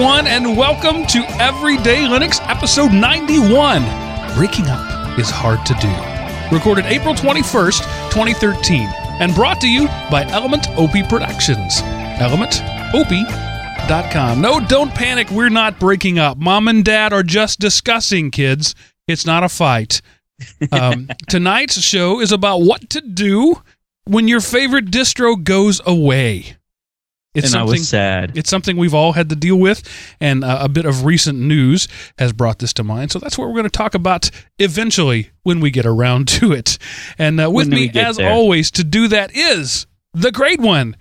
everyone, and welcome to Everyday Linux episode 91. Breaking up is hard to do. Recorded April 21st, 2013, and brought to you by Element OP Productions. ElementOP.com. No, don't panic. We're not breaking up. Mom and dad are just discussing, kids. It's not a fight. Um, tonight's show is about what to do when your favorite distro goes away. It's and I something was sad. it's something we've all had to deal with, and uh, a bit of recent news has brought this to mind. So that's what we're going to talk about eventually when we get around to it. And uh, with me, as there. always, to do that is the great one,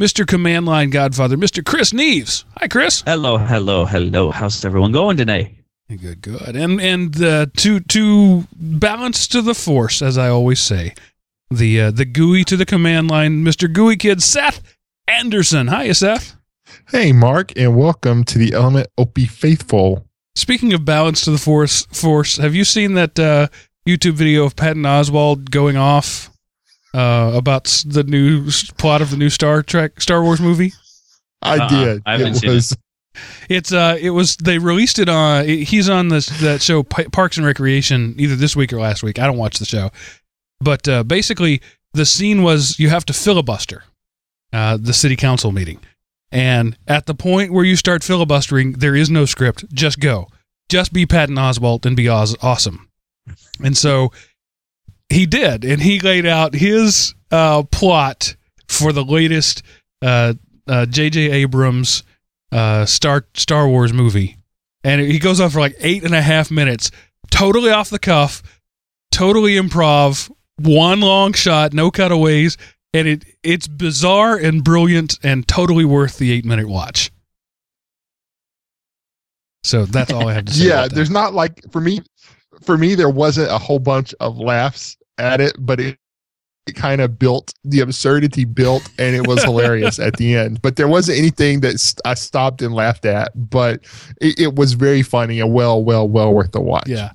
Mr. Command Line Godfather, Mr. Chris Neves. Hi, Chris. Hello, hello, hello. How's everyone going today? Good, good. And and uh, to to balance to the force, as I always say, the uh, the GUI to the command line, Mr. GUI Kid, Seth Anderson. Hi, Seth. Hey, Mark, and welcome to the Element OP Faithful. Speaking of balance to the force, force, have you seen that uh, YouTube video of Patton Oswalt going off uh, about the new plot of the new Star Trek Star Wars movie? I Uh-uh, did. I haven't it seen it. was It's uh, it was they released it on. He's on this that show P- Parks and Recreation either this week or last week. I don't watch the show, but uh, basically the scene was you have to filibuster uh, the city council meeting, and at the point where you start filibustering, there is no script. Just go, just be Patton Oswalt and be Oz- awesome. And so he did, and he laid out his uh, plot for the latest uh, uh, J.J. Abrams uh, Star Star Wars movie, and he goes on for like eight and a half minutes, totally off the cuff, totally improv, one long shot, no cutaways, and it it's bizarre and brilliant and totally worth the eight minute watch. So that's all I have to say. yeah. There's not like for me. For me, there wasn't a whole bunch of laughs at it, but it it kind of built the absurdity built, and it was hilarious at the end. But there wasn't anything that st- I stopped and laughed at. But it, it was very funny and well, well, well worth the watch. Yeah,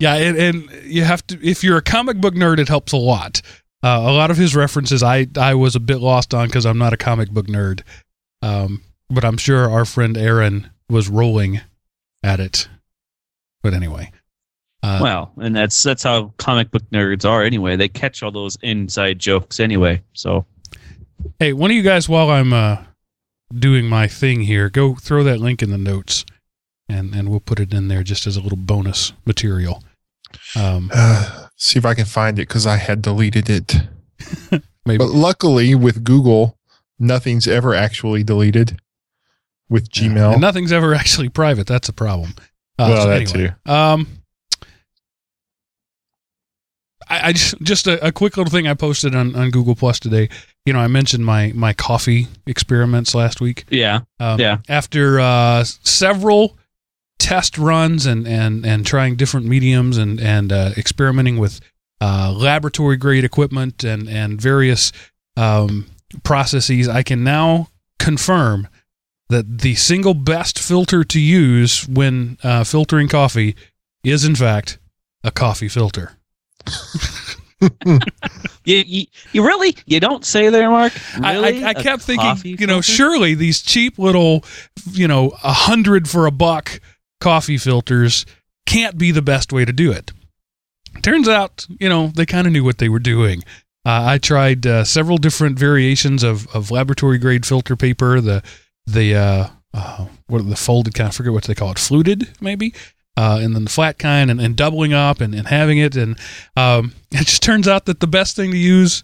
yeah, and, and you have to if you're a comic book nerd, it helps a lot. Uh, a lot of his references, I I was a bit lost on because I'm not a comic book nerd, um, but I'm sure our friend Aaron was rolling at it. But anyway, uh, well, and that's that's how comic book nerds are anyway. They catch all those inside jokes anyway. So hey, one of you guys, while I'm uh, doing my thing here, go throw that link in the notes, and and we'll put it in there just as a little bonus material. Um, Uh, see if I can find it because I had deleted it. maybe But luckily, with Google, nothing's ever actually deleted. With Gmail, And nothing's ever actually private. That's a problem. Uh, Well, so that anyway, Um, I, I just just a, a quick little thing I posted on, on Google Plus today. You know, I mentioned my my coffee experiments last week. yeah, Um, Yeah. After uh, several test runs and, and, and trying different mediums and and uh, experimenting with uh, laboratory grade equipment and and various um, processes, I can now confirm that the single best filter to use when uh, filtering coffee is in fact a coffee filter. you, you you really you don't say there, Mark. Really? I, I, I kept thinking, you know, filter? surely these cheap little, you know, a hundred for a buck coffee filters can't be the best way to do it. Turns out, you know, they kind of knew what they were doing. Uh, I tried uh, several different variations of, of laboratory grade filter paper. The the uh, uh, what the folded kind? I forget what they call it, fluted maybe, uh, and then the flat kind, and, and doubling up and, and having it. And um, it just turns out that the best thing to use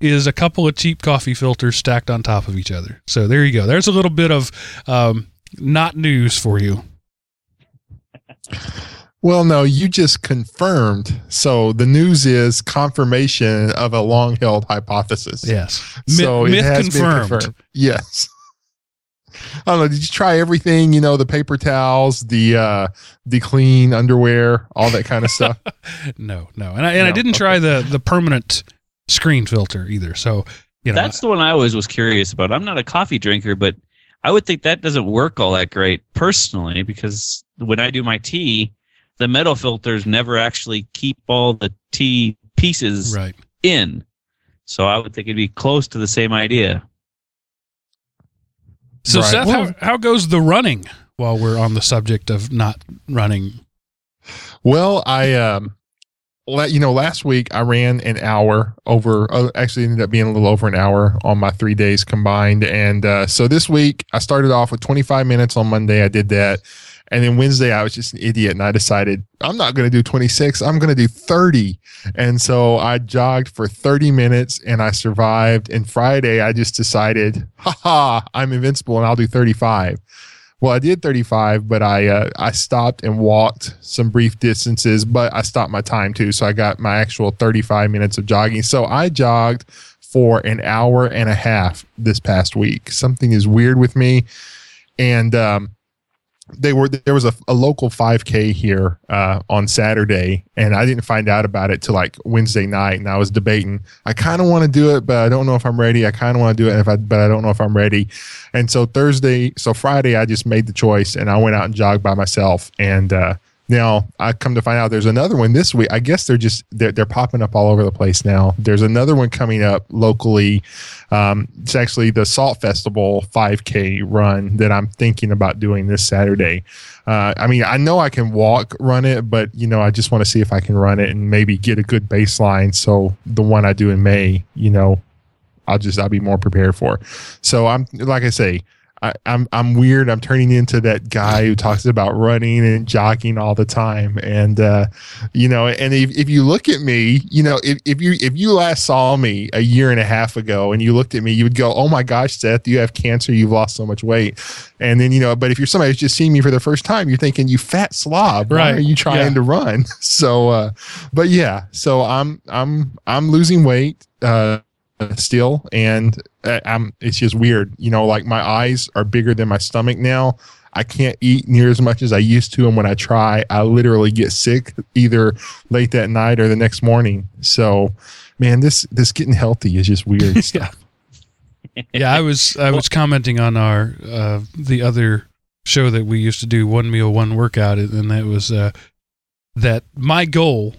is a couple of cheap coffee filters stacked on top of each other. So there you go. There's a little bit of um, not news for you. Well, no, you just confirmed. So the news is confirmation of a long held hypothesis. Yes. So myth it has confirmed. been confirmed. Yes. I don't know. Did you try everything? You know, the paper towels, the uh the clean underwear, all that kind of stuff. No, no. And I and I didn't try the the permanent screen filter either. So, you know, That's the one I always was curious about. I'm not a coffee drinker, but I would think that doesn't work all that great personally because when I do my tea, the metal filters never actually keep all the tea pieces right. in. So I would think it'd be close to the same idea. So Right. Seth, Well- how, how goes the running? While we're on the subject of not running, Well, I um, la- you know, last week I ran an hour over. Uh, actually, ended up being a little over an hour on my three days combined. And uh, so this week I started off with 25 minutes on Monday. I did that, and then Wednesday I was just an idiot and I decided I'm not going to do 26. I'm going to do 30. And so I jogged for 30 minutes and I survived. And Friday I just decided, haha, I'm invincible and I'll do 35. Well, I did 35, but I uh, I stopped and walked some brief distances, but I stopped my time too, so I got my actual 35 minutes of jogging. So I jogged for an hour and a half this past week. Something is weird with me, and um, they were there was a, a local 5K here uh, on Saturday, and I didn't find out about it till like Wednesday night, and I was debating. I kind of want to do it, but I don't know if I'm ready. I kind of want to do it, if I, but I don't know if I'm ready. And so Thursday, so Friday, I just made the choice and I went out and jogged by myself. And uh, now I come to find out there's another one this week. I guess they're just they're, they're popping up all over the place now. There's another one coming up locally. Um, it's actually the Salt Festival 5K run that I'm thinking about doing this Saturday. Uh, I mean, I know I can walk run it, but you know, I just want to see if I can run it and maybe get a good baseline. So the one I do in May, you know, I'll just I'll be more prepared for. So I'm like I say, I, I'm I'm weird. I'm turning into that guy who talks about running and jogging all the time. And uh, you know, and if, if you look at me, you know, if, if you if you last saw me a year and a half ago and you looked at me, you would go, Oh my gosh, Seth, you have cancer, you've lost so much weight. And then, you know, but if you're somebody who's just seeing me for the first time, you're thinking, You fat slob, why Right. are you trying Yeah. to run? So uh but yeah, so I'm I'm I'm losing weight. Uh still and uh, I'm it's just weird you know like my eyes are bigger than my stomach now. I can't eat near as much as I used to and when I try I literally get sick either late that night or the next morning. So man this this getting healthy is just weird stuff. Yeah, I was I was commenting on our uh, the other show that we used to do one meal one workout, and that was uh, that my goal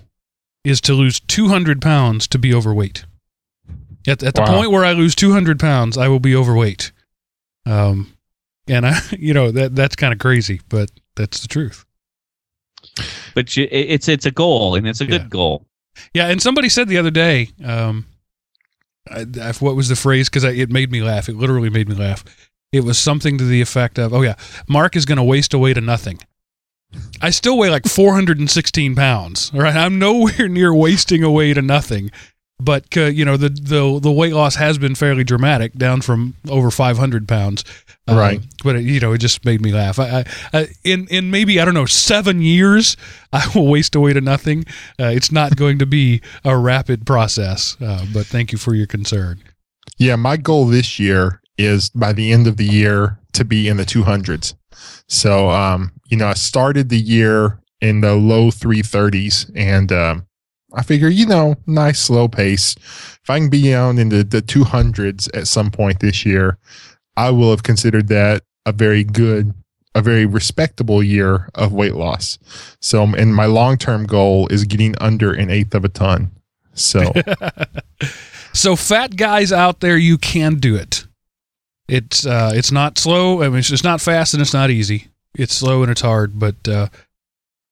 is to lose 200 pounds to be overweight. At, at the Wow. point where I lose 200 pounds, I will be overweight. Um, and I, you know, that that's kind of crazy, but that's the truth. But you, it's it's a goal, and it's a good goal. Yeah, and somebody said the other day, um, I, I, what was the phrase? Because it made me laugh. It literally made me laugh. It was something to the effect of, "Oh yeah, Mark is going to waste away to nothing." I still weigh like 416 pounds. All right, I'm nowhere near wasting away to nothing. But uh, you know the, the the weight loss has been fairly dramatic, down from over 500 pounds. Um, Right. But it, you know, it just made me laugh. I, I, I in in maybe I don't know seven years, I will waste away to nothing. Uh, it's not going to be a rapid process. Uh, but thank you for your concern. yeah my goal this year is by the end of the year to be in the 200s so um you know I started the year in the low 330s and um I figure, you know, nice slow pace. If I can be down into the 200s at some point this year, I will have considered that a very good, a very respectable year of weight loss. So, and my long term goal is getting under an eighth of a ton. So, So fat guys out there, you can do it. It's uh, it's not slow. I mean, it's, it's not fast and it's not easy. It's slow and it's hard, but uh,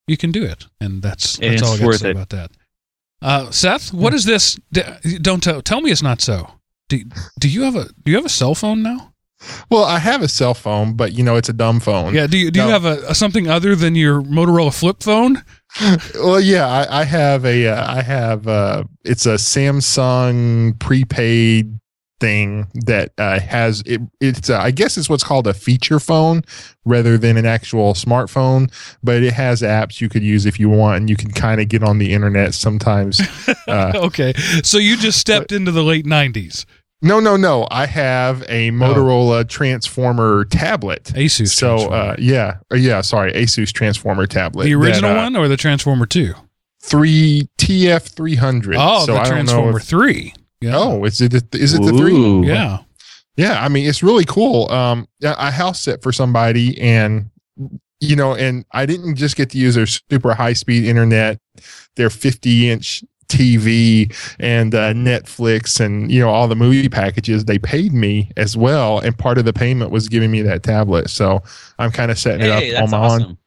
you can do it, and that's And that's all I got to say it. about that. Uh, Seth, what is this? D- Don't tell. Tell me it's not so. Do, do you have a Do you have a cell phone now? well, I have a cell phone, but you know, it's a dumb phone. Yeah. Do you Do you have a, a something other than your Motorola flip phone? well, yeah, I, I have a, uh, I have, uh, it's a Samsung prepaid thing that uh, has it. It's, uh, I guess, it's what's called a feature phone rather than an actual smartphone, but it has apps you could use if you want, and you can kind of get on the internet sometimes. Uh, okay. So you just stepped into the late '90s. no, no, no. I have a Motorola Transformer tablet. Asus. So, uh, yeah, uh, yeah. Sorry, Asus Transformer tablet. the original that, uh, one or the Transformer Two? three TF three hundred. Oh, so the Transformer Three. Yeah. Oh, is it? The, is it the three? Yeah. Yeah, I mean it's really cool. Um, yeah, I house set for somebody, and you know, and I didn't just get to use their super high speed internet, their fifty inch TV and uh, Netflix and you know all the movie packages. They paid me as well, and part of the payment was giving me that tablet. So I'm kind of setting Hey, it up on my awesome. own.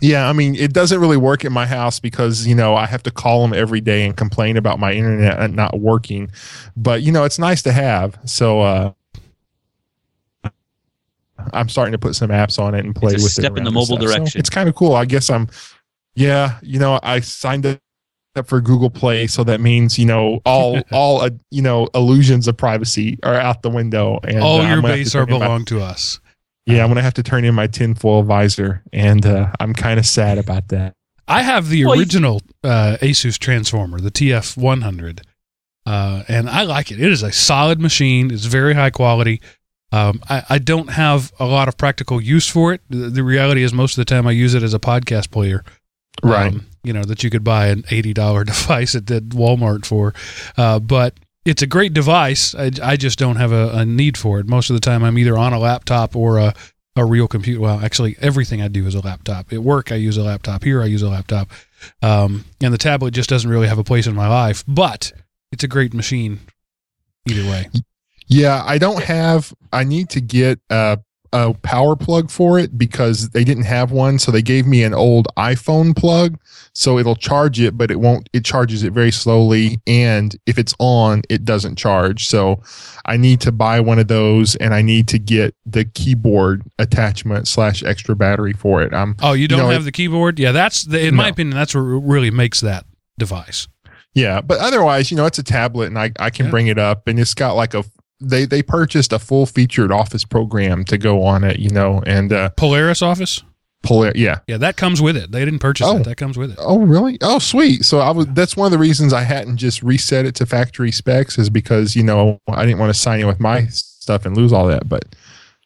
Yeah, I mean, it doesn't really work at my house because, you know, I have to call them every day and complain about my internet not working. But, you know, it's nice to have. So, uh, I'm starting to put some apps on it and play It's a with step it. in the mobile stuff. So direction. it's kind of cool. I guess I'm, yeah, you know, I signed up for Google Play. So that means, you know, all, all, uh, you know, illusions of privacy are out the window. And All uh, your I'm gonna have base are turn in my- belong to us. Yeah, I'm going to have to turn in my tinfoil visor. And uh, I'm kind of sad about that. I have the Well, original uh, Asus transformer, the TF100, uh, and I like it. It is a solid machine. It's very high quality. Um, I, I don't have a lot of practical use for it. The, the reality is, most of the time, I use it as a podcast player. Right. Um, you know that you could buy an eighty dollar device at the Walmart for, uh, but it's a great device. I, I just don't have a, a need for it. Most of the time, I'm either on a laptop or a a real computer. Well, actually, everything I do is a laptop. At work, I use a laptop. Here, I use a laptop. Um, and the tablet just doesn't really have a place in my life, but it's a great machine either way. Yeah, I don't have. I need to get a, a power plug for it because they didn't have one. So they gave me an old iPhone plug. So it'll charge it, but it won't. It charges it very slowly, and if it's on, it doesn't charge. So I need to buy one of those, and I need to get the keyboard attachment slash extra battery for it. I'm Oh, you don't know, have the keyboard? Yeah, that's the, in my opinion, that's what really makes that device. Yeah, but otherwise, you know, it's a tablet, and I I can Yeah. bring it up, and it's got like a. They they purchased a full featured Office program to go on it, you know, and uh, Polaris Office? it. Yeah. Yeah, that comes with it. They didn't purchase Oh. it. That comes with it. Oh, really? Oh, sweet. So I was. That's one of the reasons I hadn't just reset it to factory specs is because you know I didn't want to sign in with my stuff and lose all that. But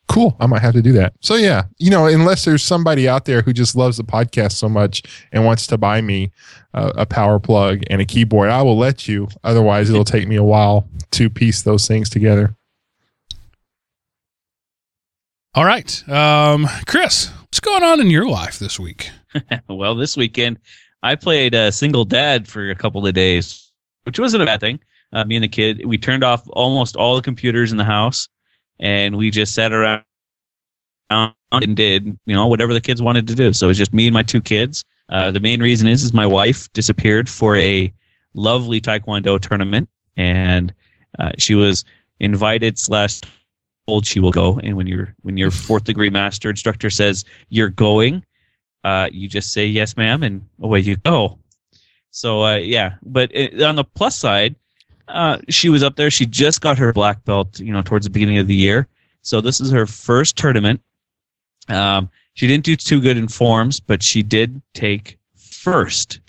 cool, I might have to do that. So yeah, you know, unless there's somebody out there who just loves the podcast so much and wants to buy me uh, a power plug and a keyboard, I will let you. Otherwise, it'll take me a while to piece those things together. All right. Um, Chris, what's going on in your life this week? well, this weekend I played uh, single dad for a couple of days, which wasn't a bad thing. Uh, me and the kid, we turned off almost all the computers in the house, and we just sat around and did you know whatever the kids wanted to do. So it was just me and my two kids. Uh, the main reason is is my wife disappeared for a lovely taekwondo tournament, and uh, she was invited slash told she will go. And when your when your fourth degree master instructor says you're going, uh, you just say yes, ma'am, and away you go. So uh, yeah, but it, on the plus side, uh, she was up there. She just got her black belt, you know, towards the beginning of the year. So this is her first tournament. Um, she didn't do too good in forms, but she did take first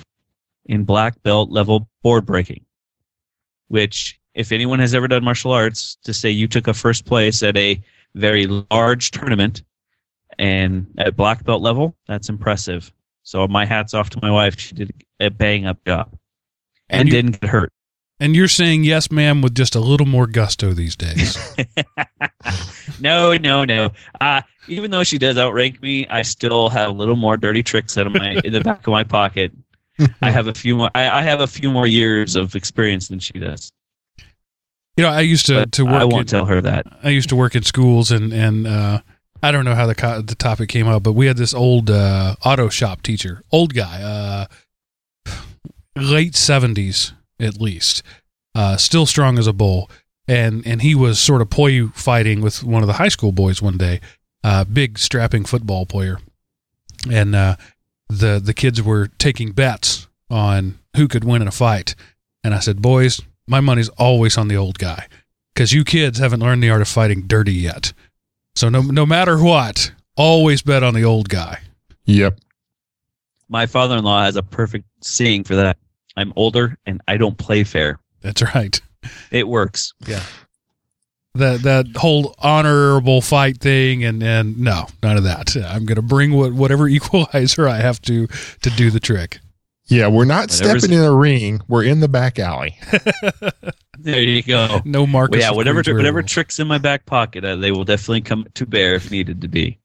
in black belt level board breaking, which if anyone has ever done martial arts, to say you took a first place at a very large tournament and at black belt level, that's impressive. So my hat's off to my wife. She did a bang up job and, And you- didn't get hurt. And you're saying yes, ma'am, with just a little more gusto these days. no, no, no. Uh, even though she does outrank me, I still have a little more dirty tricks out of my in the back of my pocket. I have a few more. I, I have a few more years of experience than she does. you know, I used to But to work. I won't in- tell her that. I used to work in schools, and and uh, I don't know how the co- the topic came up, but we had this old uh, auto shop teacher, old guy, uh, late seventies at least, uh, still strong as a bull, and and he was sort of poi fighting with one of the high school boys one day, uh, big strapping football player, and uh, the the kids were taking bets on who could win in a fight, and I said, boys, my money's always on the old guy because you kids haven't learned the art of fighting dirty yet. So no no matter what, always bet on the old guy. Yep. My father-in-law has a perfect saying for that. I'm older and I don't play fair. That's right. It works. Yeah. That that whole honorable fight thing and and no, none of that. I'm gonna bring what whatever equalizer I have to to do the trick. Yeah, we're not Whatever's- stepping in a ring. We're in the back alley. There you go. No Marcus. Well, yeah, whatever Queensberry whatever tricks in my back pocket, uh, they will definitely come to bear if needed to be.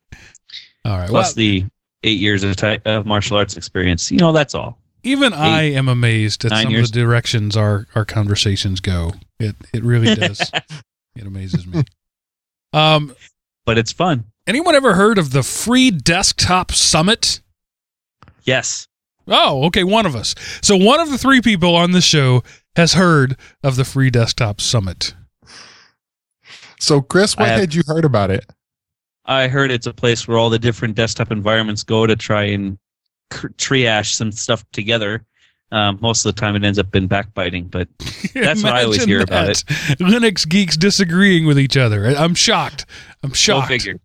All right. Plus Well, the eight years of, ti of martial arts experience. You know, that's all. Even I am amazed at some years. of the directions our, our conversations go. It it really does. it amazes me. Um, But it's fun. anyone ever heard of the Free Desktop Summit? Yes. Oh, okay, one of us. So one of the three people on the show has heard of the Free Desktop Summit. So, Chris, what I had you heard about it? I heard it's a place where all the different desktop environments go to try and cr- triage some stuff together. Um, most of the time, it ends up in backbiting, but That's what I always Imagine hear about that. Linux geeks disagreeing with each other. I'm shocked. I'm go shocked. figure.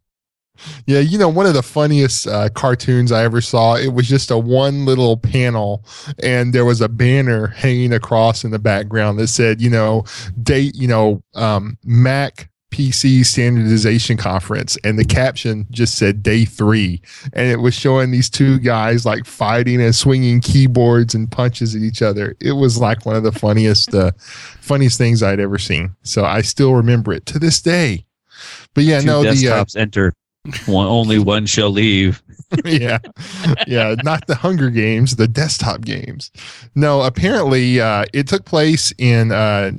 Yeah, you know, one of the funniest uh, cartoons I ever saw, it was just a one little panel and there was a banner hanging across in the background that said, you know, date, you know, um, Mac PC standardization conference. And the caption just said day three. And it was showing these two guys like fighting and swinging keyboards and punches at each other. It was like one of the funniest, uh, funniest things I'd ever seen. So I still remember it to this day. But yeah, Two no, the, uh, desktops enter. One, only one shall leave. yeah yeah not the hunger games the desktop games no apparently uh it took place in uh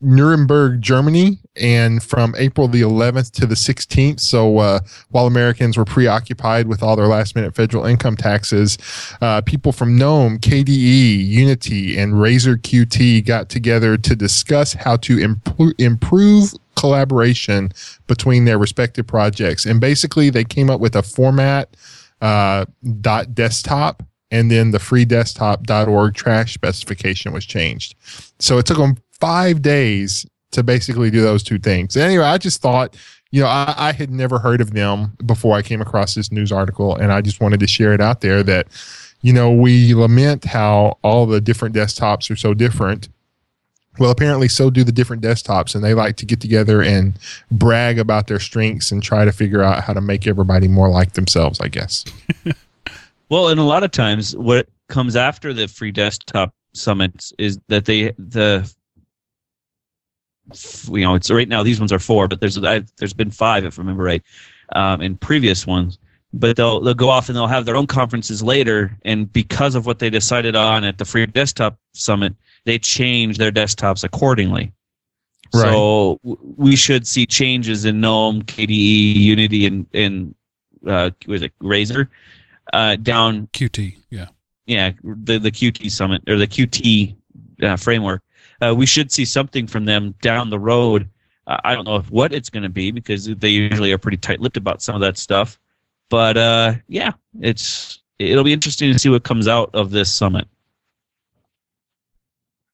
Nuremberg, Germany, and from April the 11th to the 16th. So, uh, while Americans were preoccupied with all their last minute federal income taxes, uh, people from GNOME, KDE, Unity, and Razor QT got together to discuss how to impro- improve collaboration between their respective projects. And basically, they came up with a format uh, dot desktop and then the free desktop.org trash specification was changed. So it took them five days to basically do those two things. Anyway, I just thought, you know, I, I had never heard of them before I came across this news article, and I just wanted to share it out there that, you know, we lament how all the different desktops are so different. Well, apparently, so do the different desktops, and they like to get together and brag about their strengths and try to figure out how to make everybody more like themselves, I guess. Well, and a lot of times, what comes after the free desktop summits is that they the you know it's right now these ones are four, but there's I, there's been five if I remember right um, in previous ones. But they'll they'll go off and they'll have their own conferences later, and because of what they decided on at the free desktop summit, they change their desktops accordingly. So we should see changes in GNOME, KDE, Unity, and and uh, was it Razor uh, down QT. Yeah. yeah, the the QT summit or the QT uh, framework. Uh, we should see something from them down the road. Uh, I don't know if what it's going to be because they usually are pretty tight-lipped about some of that stuff. But uh, yeah, it's it'll be interesting to see what comes out of this summit.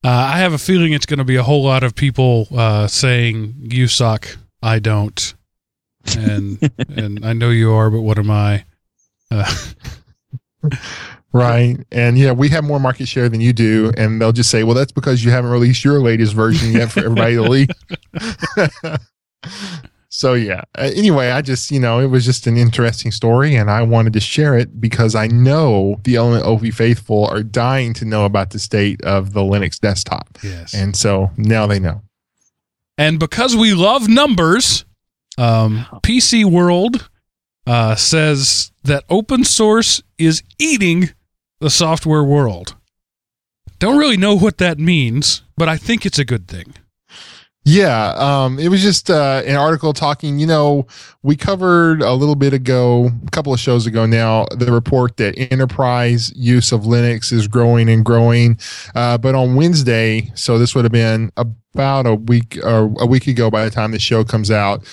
Uh, I have a feeling it's going to be a whole lot of people uh, saying you suck, I don't, and and I know you are, but what am I? Right. And yeah, we have more market share than you do. And they'll just say, well, that's because you haven't released your latest version yet for everybody to leak. so yeah. Uh, anyway, I just, you know, it was just an interesting story and I wanted to share it because I know the Element OP faithful are dying to know about the state of the Linux desktop. yes. And so now they know. And because we love numbers, um, PC World uh, says that open source is eating the software world. Don't really know what that means, but I think it's a good thing. Yeah, um, it was just uh, an article talking. You know, we covered a little bit ago, a couple of shows ago now, the report that enterprise use of Linux is growing and growing. Uh, but on Wednesday, so this would have been about a week or a week ago by the time the show comes out.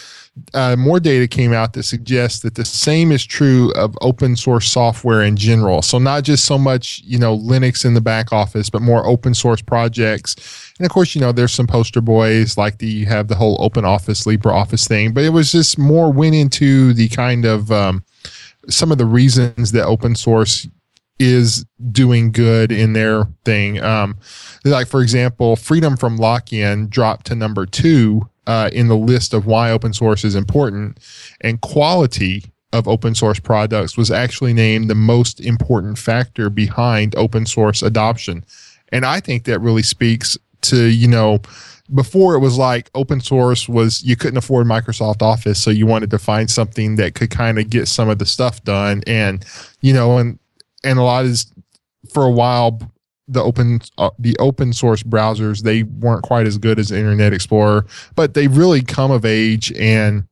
Uh, more data came out that suggests that the same is true of open source software in general. So not just so much, you know, Linux in the back office, but more open source projects. And of course, you know, there's some poster boys like the you have the whole open office, LibreOffice thing, but it was just more went into the kind of um, some of the reasons that open source is doing good in their thing. Um, like for example, freedom from lock-in dropped to number two uh, in the list of why open source is important, and quality of open source products was actually named the most important factor behind open source adoption. And I think that really speaks to, you know, before it was like open source was you couldn't afford Microsoft Office, so you wanted to find something that could kind of get some of the stuff done. And, you know, and and a lot is for a while the open uh, the open source browsers they weren't quite as good as Internet Explorer, but they really come of age and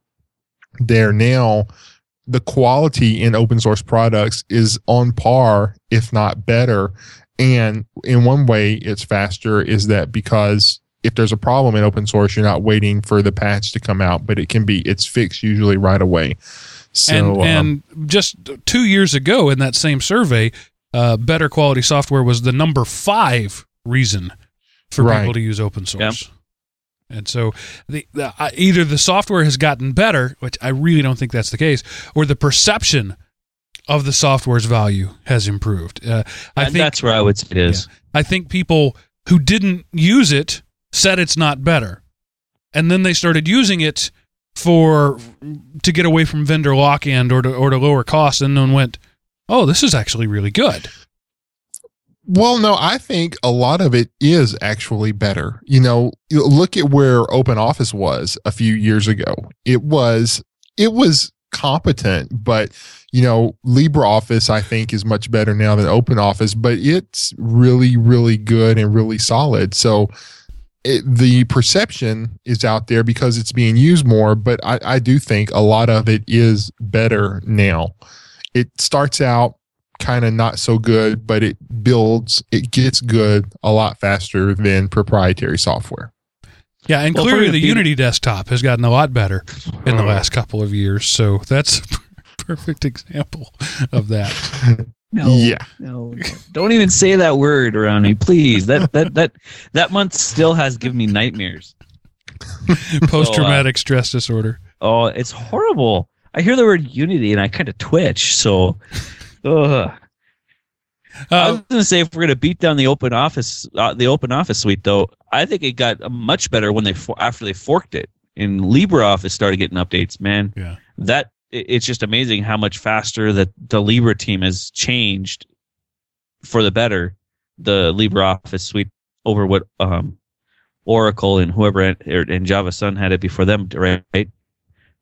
they're now the quality in open source products is on par, if not better. And in one way, it's faster is that because if there's a problem in open source, you're not waiting for the patch to come out, but it can be it's fixed usually right away. So and, um, and just two years ago in that same survey, uh, better quality software was the number five reason for Right. people to use open source. And so, the, the uh, either the software has gotten better, which I really don't think that's the case, or the perception of the software's value has improved. Uh, I and think that's where I would say it is. I think people who didn't use it said it's not better. And then they started using it for to get away from vendor lock-in or to or to lower costs and then went, "Oh, this is actually really good." Well, no, I think a lot of it is actually better. You know, look at where Open Office was a few years ago. It was it was competent, but you know, LibreOffice I think is much better now than Open Office, but it's really really good and really solid. So it, the perception is out there because it's being used more, but I, I do think a lot of it is better now. It starts out kind of not so good, but it builds, it gets good a lot faster than proprietary software. Yeah, and Well, clearly for the the- Unity desktop has gotten a lot better in the uh-huh. last couple of years. So that's a perfect example of that. No, Yeah. no, no. don't even say that word around me, please. That that that that month still has given me nightmares. Post traumatic oh, uh, stress disorder. Oh, it's horrible. I hear the word unity and I kind of twitch. So, ugh. I was Uh, going to say if we're going to beat down the open office, uh, the open office suite, though, I think it got uh, much better when they for- after they forked it and LibreOffice started getting updates. Man, Yeah. that it- it's just amazing how much faster that the Libre team has changed for the better. The LibreOffice suite over what um, Oracle and whoever and Java Sun had it before them, right?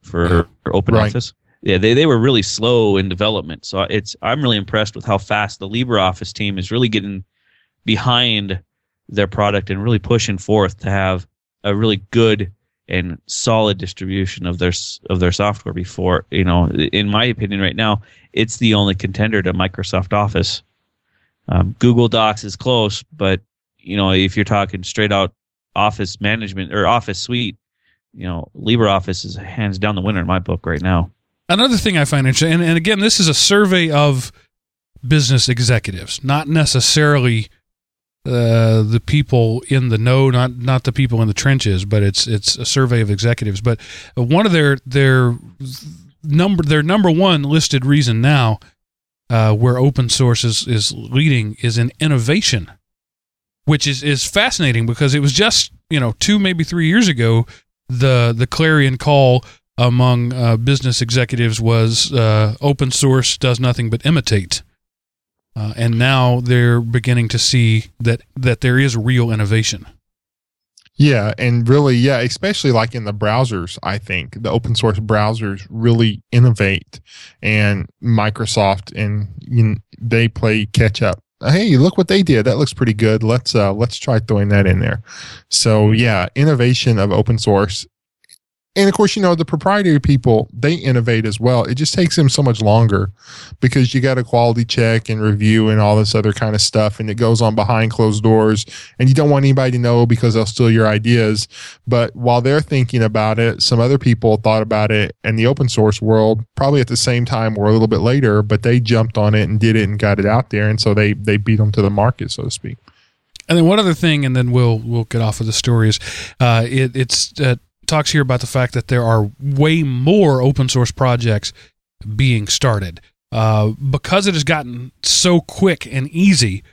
For, for open Right. office. Yeah they, they were really slow in development. So it's i'm really impressed with how fast the libreoffice team is really getting behind their product and really pushing forth to have a really good and solid distribution of their of their software before you know in my opinion right now it's the only contender to microsoft office. Um, google docs is close but you know if you're talking straight out office management or office suite you know libreoffice is hands down the winner in my book right now Another thing I find interesting, and, and again, this is a survey of business executives, not necessarily uh, the people in the know, not not the people in the trenches, but it's it's a survey of executives. But one of their their number their number one listed reason now uh, where open source is, is leading is in innovation, which is is fascinating because it was just you know two maybe three years ago the the clarion call among uh, business executives was uh, open source does nothing but imitate. Uh, and now they're beginning to see that, that there is real innovation. Yeah, and really, yeah, especially like in the browsers, I think the open source browsers really innovate, and Microsoft and you know, they play catch up. Hey, look what they did. That looks pretty good. Let's uh let's try throwing that in there. So yeah, innovation of open source. And of course, you know, the proprietary people, they innovate as well. It just takes them so much longer because you got a quality check and review and all this other kind of stuff. And it goes on behind closed doors and you don't want anybody to know because they'll steal your ideas. But while they're thinking about it, some other people thought about it in the open source world, probably at the same time or a little bit later, but they jumped on it and did it and got it out there. And so they, they beat them to the market, so to speak. And then one other thing, and then we'll we'll get off of the stories. Uh, it it's uh, talks here about the fact that there are way more open source projects being started uh, because it has gotten so quick and easy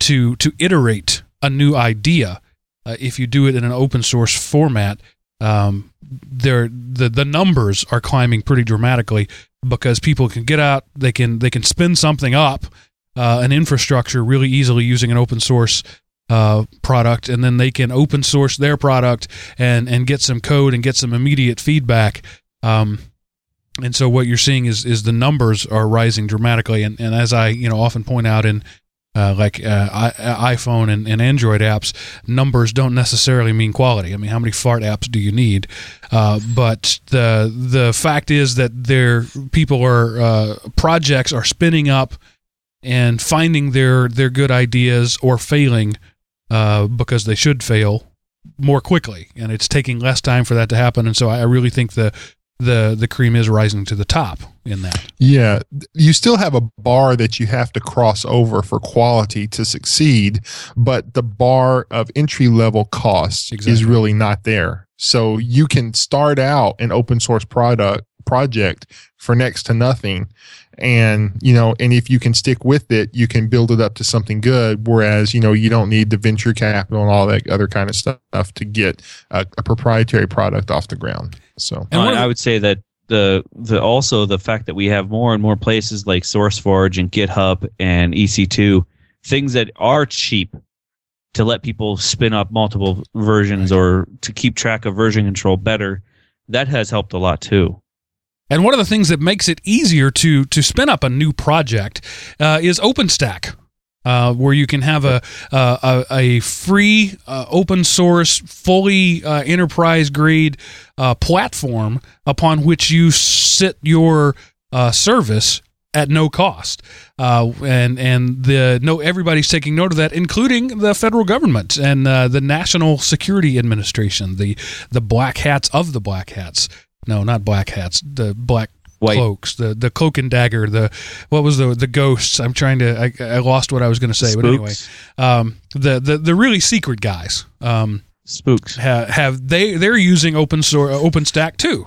to to iterate a new idea. Uh, if you do it in an open source format, um, there the the numbers are climbing pretty dramatically because people can get out, they can they can spin something up, uh, an infrastructure really easily using an open source uh, product, and then they can open source their product and and get some code and get some immediate feedback. Um, and so what you're seeing is is the numbers are rising dramatically, and, and as I you know often point out in uh, like uh, I, iPhone and, and, Android apps, numbers don't necessarily mean quality. I mean, how many fart apps do you need? Uh, but the the fact is that there people are uh, projects are spinning up and finding their their good ideas or failing uh, because they should fail more quickly, and it's taking less time for that to happen. And so I really think the the the cream is rising to the top in that. Yeah, you still have a bar that you have to cross over for quality to succeed, but the bar of entry level costs exactly. is really not there. So you can start out an open source product project for next to nothing. And you know and if you can stick with it you can build it up to something good. Whereas you know you don't need the venture capital and all that other kind of stuff to get a, a proprietary product off the ground. So. And I, I would say that the the also the fact that we have more and more places like SourceForge and GitHub and EC2 things that are cheap to let people spin up multiple versions or to keep track of version control better that has helped a lot too and one of the things that makes it easier to to spin up a new project uh, is OpenStack. Uh, where you can have a a, a free uh, open source, fully uh, enterprise grade uh, platform upon which you sit your uh, service at no cost, and and the no everybody's taking note of that, including the federal government and the National Security Administration, the the black hats of the black hats no, not black hats, the black White. cloaks, the the cloak and dagger, the what was the the ghosts? I'm trying to I, I lost what I was going to say, Spooks. but anyway, um, the the the really secret guys, um, spooks have, have they they're using open source OpenStack too,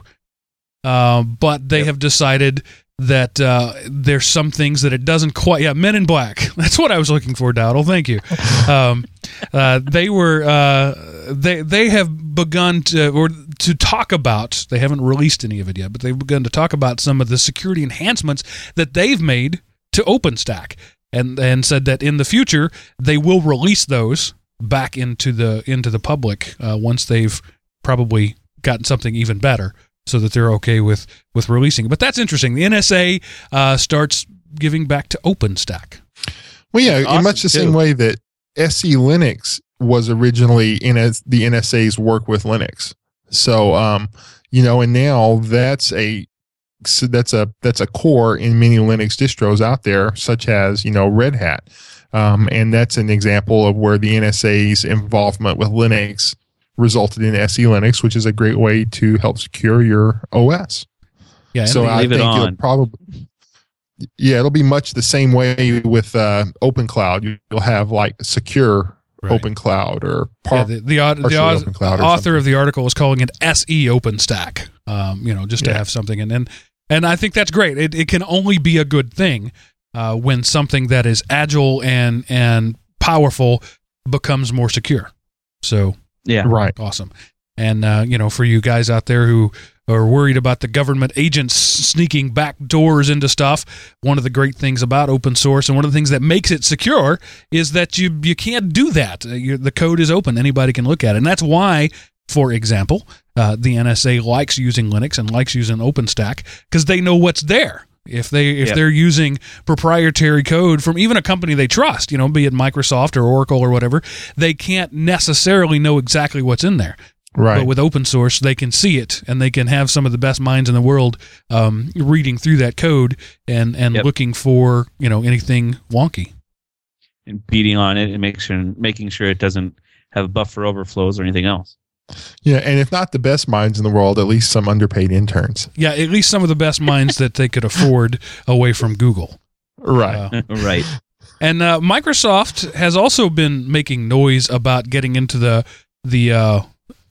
uh, but they yep. have decided that uh, there's some things that it doesn't quite. Yeah, Men in Black. That's what I was looking for, Dowdle. Thank you. Um, uh, they were uh, they they have begun to or to talk about. They haven't released any of it yet, but they've begun to talk about some of the security enhancements that they've made to OpenStack, and and said that in the future they will release those back into the into the public uh, once they've probably gotten something even better so that they're okay with with releasing. But that's interesting. The NSA uh, starts giving back to OpenStack. Well, yeah, awesome in much the too. same way that SE Linux was originally in the NSA's work with Linux. So, um, you know, and now that's a so that's a that's a core in many Linux distros out there, such as you know Red Hat, um, and that's an example of where the NSA's involvement with Linux resulted in SE Linux, which is a great way to help secure your OS. Yeah, so I think it'll probably yeah, it'll be much the same way with uh, Open Cloud. You'll have like secure right. Open Cloud or par- yeah, the the, the, the author of the article is calling it SE OpenStack. Um, you know, just to yeah. have something, and and and I think that's great. It it can only be a good thing uh, when something that is agile and and powerful becomes more secure. So yeah. Right. Awesome. And uh, you know, for you guys out there who are worried about the government agents sneaking back doors into stuff, one of the great things about open source and one of the things that makes it secure is that you you can't do that. Uh, you, the code is open; anybody can look at it, and that's why. For example, uh, the NSA likes using Linux and likes using OpenStack because they know what's there. If they if yep. they're using proprietary code from even a company they trust, you know, be it Microsoft or Oracle or whatever, they can't necessarily know exactly what's in there. Right. But with open source, they can see it, and they can have some of the best minds in the world um, reading through that code and and yep. looking for you know anything wonky, and beating on it and make sure making sure it doesn't have buffer overflows or anything else. Yeah, and if not the best minds in the world, at least some underpaid interns. Yeah, at least some of the best minds that they could afford away from Google. Right. Uh, right. And uh, Microsoft has also been making noise about getting into the the uh,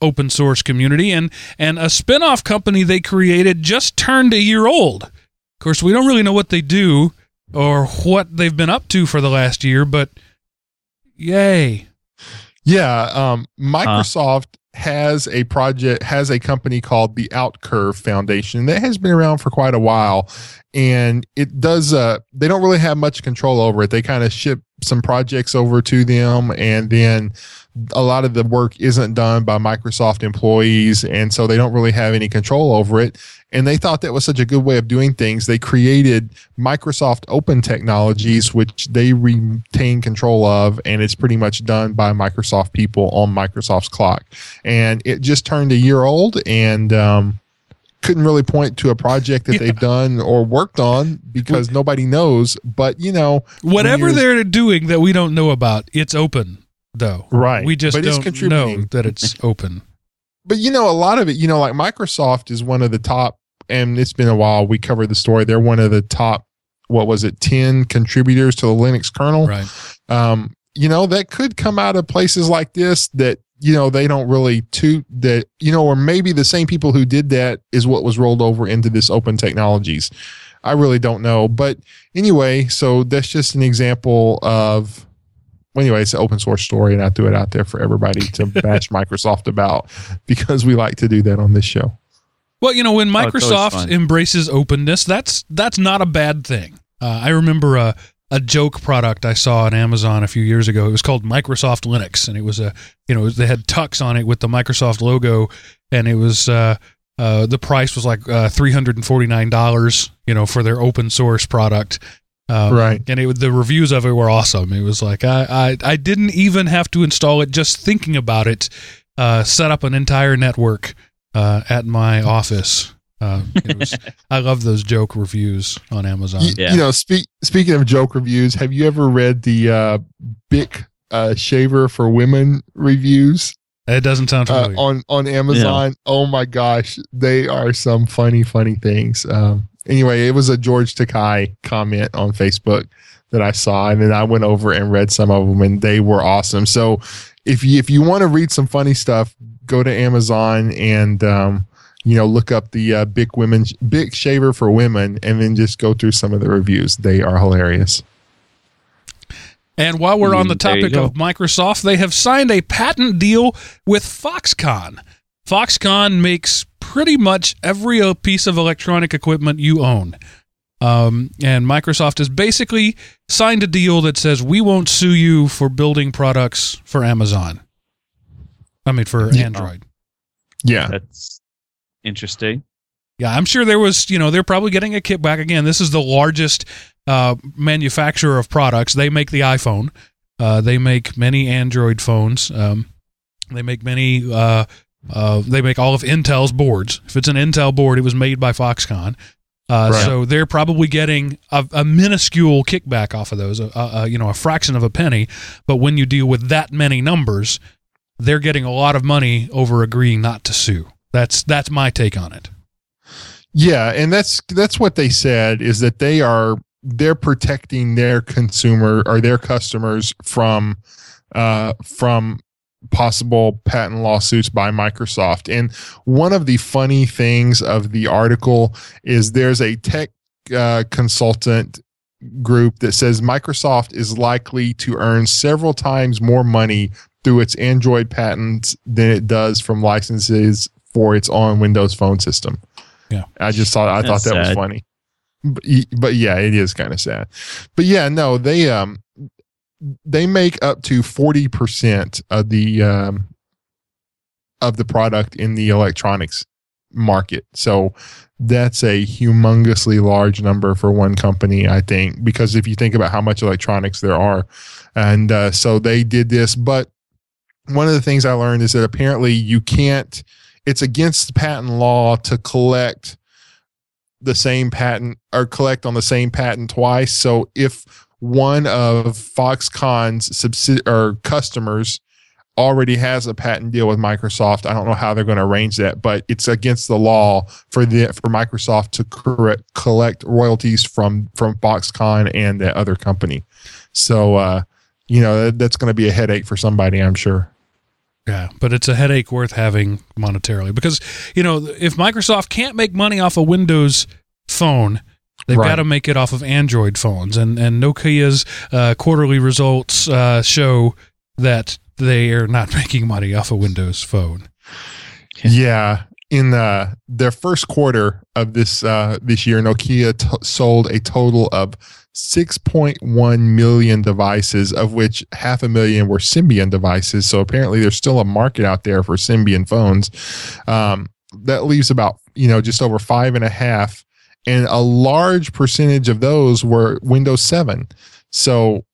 open source community, and and a spinoff company they created just turned a year old. Of course, we don't really know what they do or what they've been up to for the last year, but yay! Yeah, um, Microsoft has a project has a company called the Outercurve Foundation that has been around for quite a while and it does uh they don't really have much control over it they kind of ship some projects over to them, and then a lot of the work isn't done by Microsoft employees, and so they don't really have any control over it. And they thought that was such a good way of doing things. They created Microsoft Open Technologies, which they retain control of, and it's pretty much done by Microsoft people on Microsoft's clock. And it just turned a year old, and um, couldn't really point to a project that Yeah. they've done or worked on because nobody knows. But you know, Whatever they're doing that we don't know about, it's open though. right? We just but don't know that it's open. but you know, a lot of it, you know, like Microsoft is one of the top, and it's been a while. We covered the story. They're one of the top. What was it? Ten contributors to the Linux kernel. Right. Um, you know, that could come out of places like this that you know they don't really toot that you know, or maybe the same people who did that is what was rolled over into this open technologies. I really don't know, but anyway, so that's just an example of. Well, anyway, it's an open source story, and I threw it out there for everybody to bash Microsoft about because we like to do that on this show. Well, you know, when Oh, Microsoft fun. embraces openness, that's that's not a bad thing. Uh, I remember a a joke product I saw on Amazon a few years ago. It was called Microsoft Linux, and it was a you know they had tux on it with the Microsoft logo, and it was uh, uh, the price was like uh, three hundred and forty nine dollars, you know, for their open source product. Um, Right. and it, the reviews of it were awesome. It was like I, I I didn't even have to install it. Just thinking about it, uh, set up an entire network uh, at my office. Uh, it was, I love those joke reviews on Amazon. You, Yeah. you know, speak, speaking of joke reviews, have you ever read the uh, Bic uh, shaver for women reviews It doesn't sound uh, familiar. on on Amazon? Oh my gosh, they are some funny, funny things. Um, anyway, it was a George Takei comment on Facebook that I saw, and then I went over and read some of them, and they were awesome. So, if you if you want to read some funny stuff, go to Amazon and um, you know look up the uh, Bic women Bic shaver for women, and then just go through some of the reviews. They are hilarious. and while we're on the there you topic of Microsoft, they have signed a patent deal with Foxconn. Foxconn makes pretty much every uh, piece of electronic equipment you own. Um, and Microsoft has basically signed a deal that says we won't sue you for building products for Amazon. I mean, for Yeah. Android. Yeah, That's interesting. Yeah, I'm sure there was, you know, they're probably getting a kickback. Again, this is the largest uh, manufacturer of products. They make the iPhone. Uh, they make many Android phones. Um, they make many. Uh, uh, they make all of Intel's boards. If it's an Intel board, it was made by Foxconn. Uh, Right. So they're probably getting a, a minuscule kickback off of those, a, a, a, you know, a fraction of a penny. But when you deal with that many numbers, they're getting a lot of money over agreeing not to sue. That's that's my take on it. Yeah, and that's that's what they said is that they are they're protecting their consumer or their customers from uh from possible patent lawsuits by Microsoft. And one of the funny things of the article is there's a tech uh, consultant group that says Microsoft is likely to earn several times more money through its Android patents than it does from licenses for its on Windows phone system. Yeah. I just thought I That's thought that was funny. But, but yeah, it is kind of sad. But yeah, no, they um they make up to 40% of the um of the product in the electronics market. So that's a humongously large number for one company, I think, because if you think about how much electronics there are. And uh, so they did this. But one of the things I learned is that apparently you can't, it's against patent law to collect the same patent or collect on the same patent twice. So if one of Foxconn's subsidi- or customers already has a patent deal with Microsoft. I don't know how they're going to arrange that, but it's against the law for the for Microsoft to correct, collect royalties from from Foxconn and that other company. So uh, you know that, that's going to be a headache for somebody, I'm sure. Yeah, but it's a headache worth having monetarily because you know if Microsoft can't make money off a Windows phone, they've Right. got to make it off of Android phones, and and Nokia's uh, quarterly results uh, show that they are not making money off a Windows phone. Yeah. In uh, their first quarter of this uh, this year, Nokia t- sold a total of 6.1 million devices, of which half a million were Symbian devices. So apparently, there's still a market out there for Symbian phones. Um, that leaves about you know just over five and a half, and a large percentage of those were Windows 7. So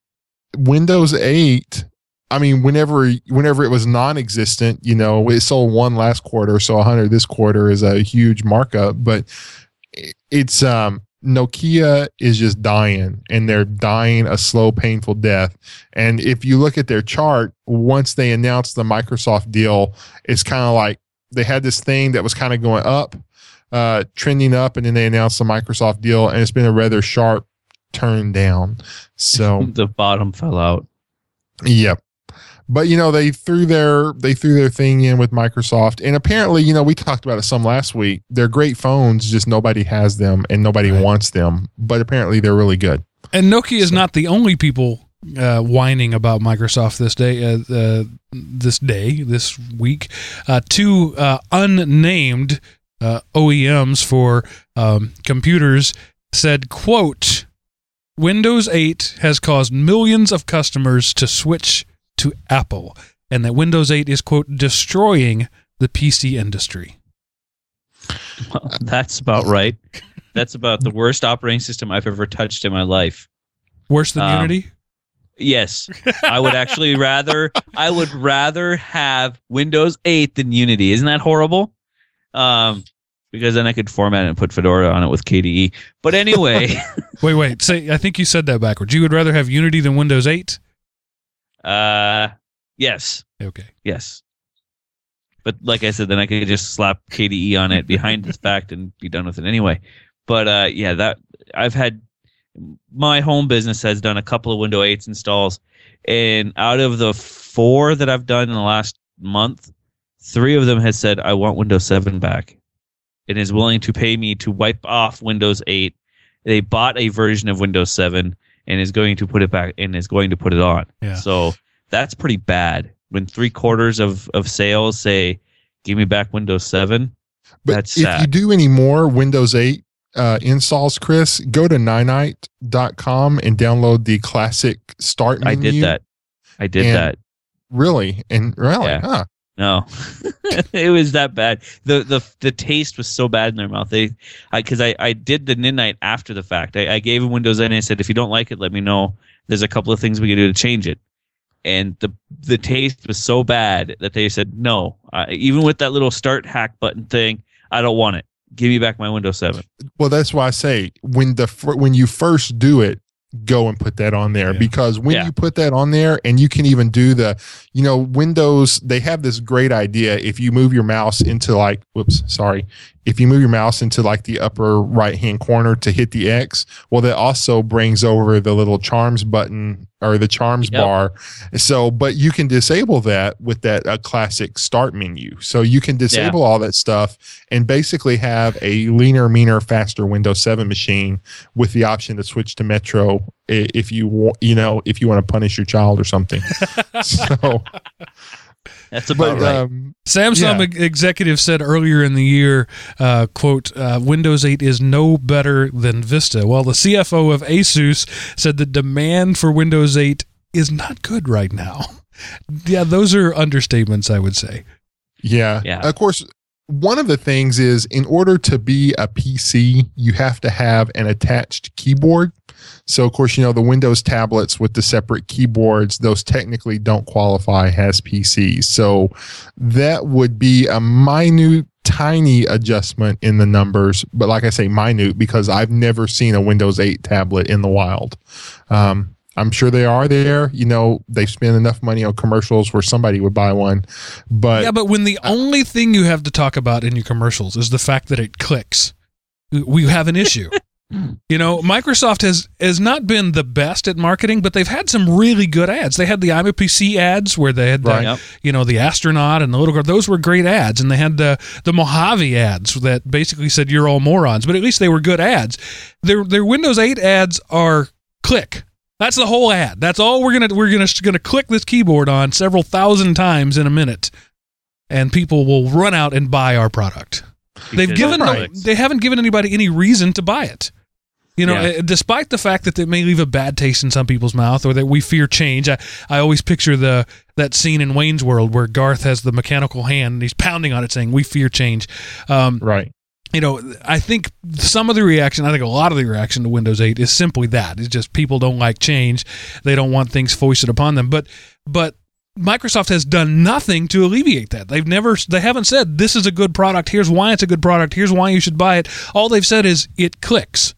Windows 8 I mean, whenever whenever it was non-existent, you know, it sold one last quarter, so 100 this quarter is a huge markup. But it's um, Nokia is just dying, and they're dying a slow, painful death. And if you look at their chart, once they announced the Microsoft deal, it's kind of like they had this thing that was kind of going up, uh, trending up, and then they announced the Microsoft deal, and it's been a rather sharp turn down. So the bottom fell out. Yep but you know they threw their they threw their thing in with Microsoft, and apparently you know we talked about it some last week. They're great phones, just nobody has them and nobody right. wants them. But apparently they're really good. And Nokia is not the only people uh, whining about Microsoft this day. Uh, uh, this day, this week, uh, two uh, unnamed uh, OEMs for um, computers said, "quote." Windows 8 has caused millions of customers to switch to Apple, and that Windows 8 is, quote, destroying the PC industry. Well, that's about right. That's about the worst operating system I've ever touched in my life. Worse than um, Unity? Yes. I would actually rather I would rather have Windows 8 than Unity. Isn't that horrible? Um because then I could format it and put Fedora on it with KDE. But anyway, wait, wait. Say I think you said that backwards. You would rather have Unity than Windows 8? Uh, yes. Okay. Yes. But like I said, then I could just slap KDE on it behind the fact and be done with it anyway. But uh, yeah, that I've had my home business has done a couple of Windows 8s installs, and out of the four that I've done in the last month, three of them has said I want Windows 7 back, and is willing to pay me to wipe off Windows 8. They bought a version of Windows 7 and is going to put it back and is going to put it on. Yeah. So that's pretty bad. When three quarters of, of sales say, give me back Windows 7, but that's if sad. you do any more Windows 8 uh, installs, Chris, go to ninite.com and download the classic start menu. I did that. I did that. Really? And really? Yeah. Huh. No, it was that bad. the the The taste was so bad in their mouth. They, because I, I, I did the Ninite after the fact. I, I gave them Windows 8 and I said, if you don't like it, let me know. There's a couple of things we can do to change it. And the the taste was so bad that they said no. Even with that little start hack button thing, I don't want it. Give me back my Windows 7. Well, that's why I say when the when you first do it, go and put that on there yeah. because when yeah. you put that on there and you can even do the you know windows they have this great idea if you move your mouse into like whoops sorry if you move your mouse into like the upper right hand corner to hit the X, well, that also brings over the little charms button or the charms yep. bar. So, but you can disable that with that a classic start menu. So you can disable yeah. all that stuff and basically have a leaner, meaner, faster Windows 7 machine with the option to switch to Metro if you want, you know, if you want to punish your child or something. so that's about but, right. Um, Samsung yeah. executive said earlier in the year, uh, "quote uh, Windows 8 is no better than Vista." While the CFO of ASUS said the demand for Windows 8 is not good right now. yeah, those are understatements, I would say. Yeah. yeah. Of course, one of the things is in order to be a PC, you have to have an attached keyboard. So, of course, you know, the Windows tablets with the separate keyboards, those technically don't qualify as PCs. So, that would be a minute, tiny adjustment in the numbers. But, like I say, minute because I've never seen a Windows 8 tablet in the wild. Um, I'm sure they are there. You know, they spend enough money on commercials where somebody would buy one. But yeah, but when the only thing you have to talk about in your commercials is the fact that it clicks, we have an issue. you know, Microsoft has has not been the best at marketing, but they've had some really good ads. They had the I'm PC ads where they had the, right. you know, the astronaut and the little girl. Those were great ads, and they had the the Mojave ads that basically said you're all morons. But at least they were good ads. Their their Windows 8 ads are click that's the whole ad. That's all we're gonna we're gonna gonna click this keyboard on several thousand times in a minute, and people will run out and buy our product. Because They've given no, they haven't given anybody any reason to buy it. You know, Yeah. uh, despite the fact that it may leave a bad taste in some people's mouth or that we fear change, I, I always picture the that scene in Wayne's World where Garth has the mechanical hand and he's pounding on it saying, "We fear change." Um, Right. you know, I think some of the reaction, I think a lot of the reaction to Windows 8 is simply that. It's just people don't like change. They don't want things foisted upon them. But but Microsoft has done nothing to alleviate that. They've never they haven't said this is a good product. Here's why it's a good product. Here's why you should buy it. All they've said is it clicks.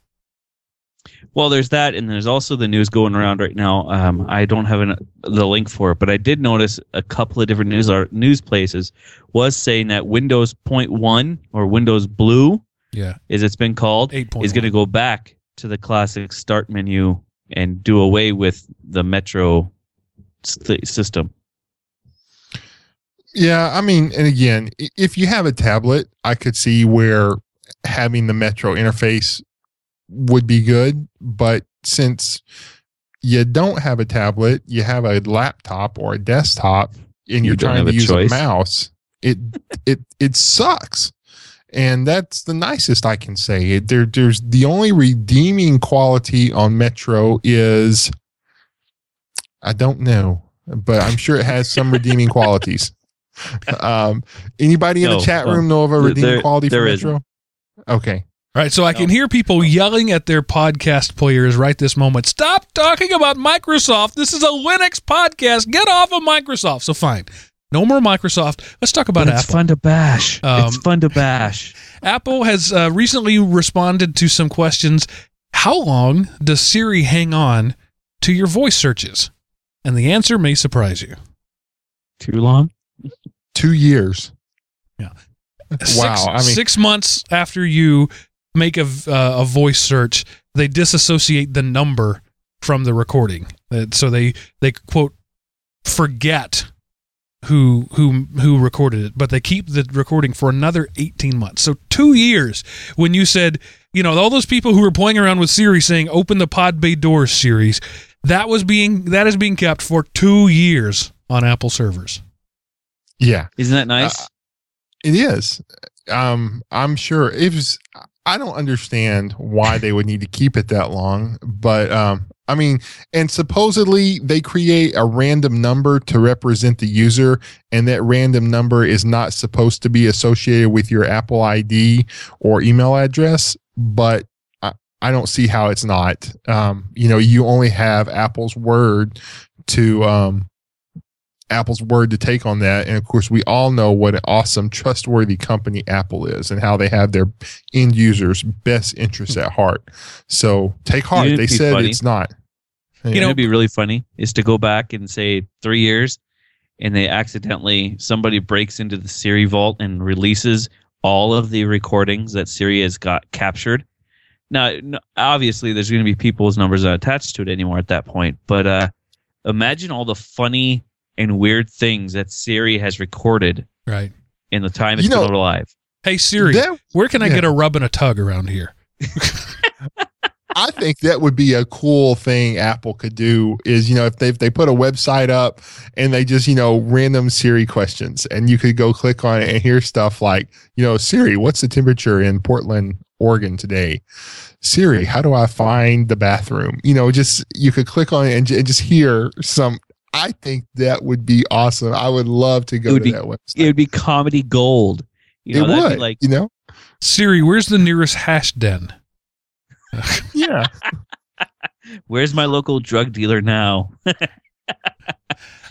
Well, there's that, and there's also the news going around right now. Um, I don't have an, the link for it, but I did notice a couple of different news or news places was saying that Windows Point One or Windows Blue, Yeah. as it's been called, 8.1. is going to go back to the classic Start menu and do away with the Metro st- system. Yeah, I mean, and again, if you have a tablet, I could see where having the Metro interface would be good. But since you don't have a tablet, you have a laptop or a desktop, and You you're trying to a use choice. a mouse, it it it sucks. And that's the nicest I can say. It, there, there's the only redeeming quality on Metro is I don't know, but I'm sure it has some redeeming qualities. Um, anybody in No, the chat room know of a there- redeeming quality for there Metro? Okay. All right, so I can hear people yelling at their podcast players right this moment. Stop talking about Microsoft. This is a Linux podcast. Get off of Microsoft. So fine. No more Microsoft. Let's talk about But it's Apple. fun to bash. Um, it's fun to bash. Apple has uh, recently responded to some questions. How long does Siri hang on to your voice searches? And the answer may surprise you. Too long? Two years. Yeah. Wow. Six, I mean, six months after you make a, v- uh, a voice search, they disassociate the number from the recording. Uh, so they they quote forget who who who recorded it, but they keep the recording for another 18 months. So 2 years when you said, you know, all those people who were playing around with Siri saying open the pod bay doors Siri, that was being that is being kept for 2 years on Apple servers. yeah. Isn't that nice? Uh, It is. Um, I'm sure it was. I don't understand why they would need to keep it that long, but um, I mean, and supposedly they create a random number to represent the user, and that random number is not supposed to be associated with your Apple ID or email address, but. I, I don't see how it's not. Um, you know, you only have Apple's word to um, Apple's word to take on that. And of course, we all know what an awesome, trustworthy company Apple is and how they have their end users' best interests at heart. So take heart. It'd They said funny. it's not. You know, it'd be really funny is to go back and say three years, and they accidentally somebody breaks into the Siri vault and releases all of the recordings that Siri has got captured. Now, obviously, there's going to be people's numbers not attached to it anymore at that point. But uh, imagine all the funny and weird things that Siri has recorded Right. in the time it's You know- been alive. Hey Siri, That- where can I yeah. get a rub and a tug around here? I think that would be a cool thing Apple could do is, you know, if they, if they put a website up and they just, you know, random Siri questions and you could go click on it and hear stuff like, you know, Siri, what's the temperature in Portland, Oregon today? Siri, how do I find the bathroom? You know, just you could click on it and, j- and just hear some. I think that would be awesome. I would love to go to be- that website. It would be comedy gold. You know, it that'd would, be like you know, Siri, where's the nearest hash den? yeah. where's my local drug dealer now?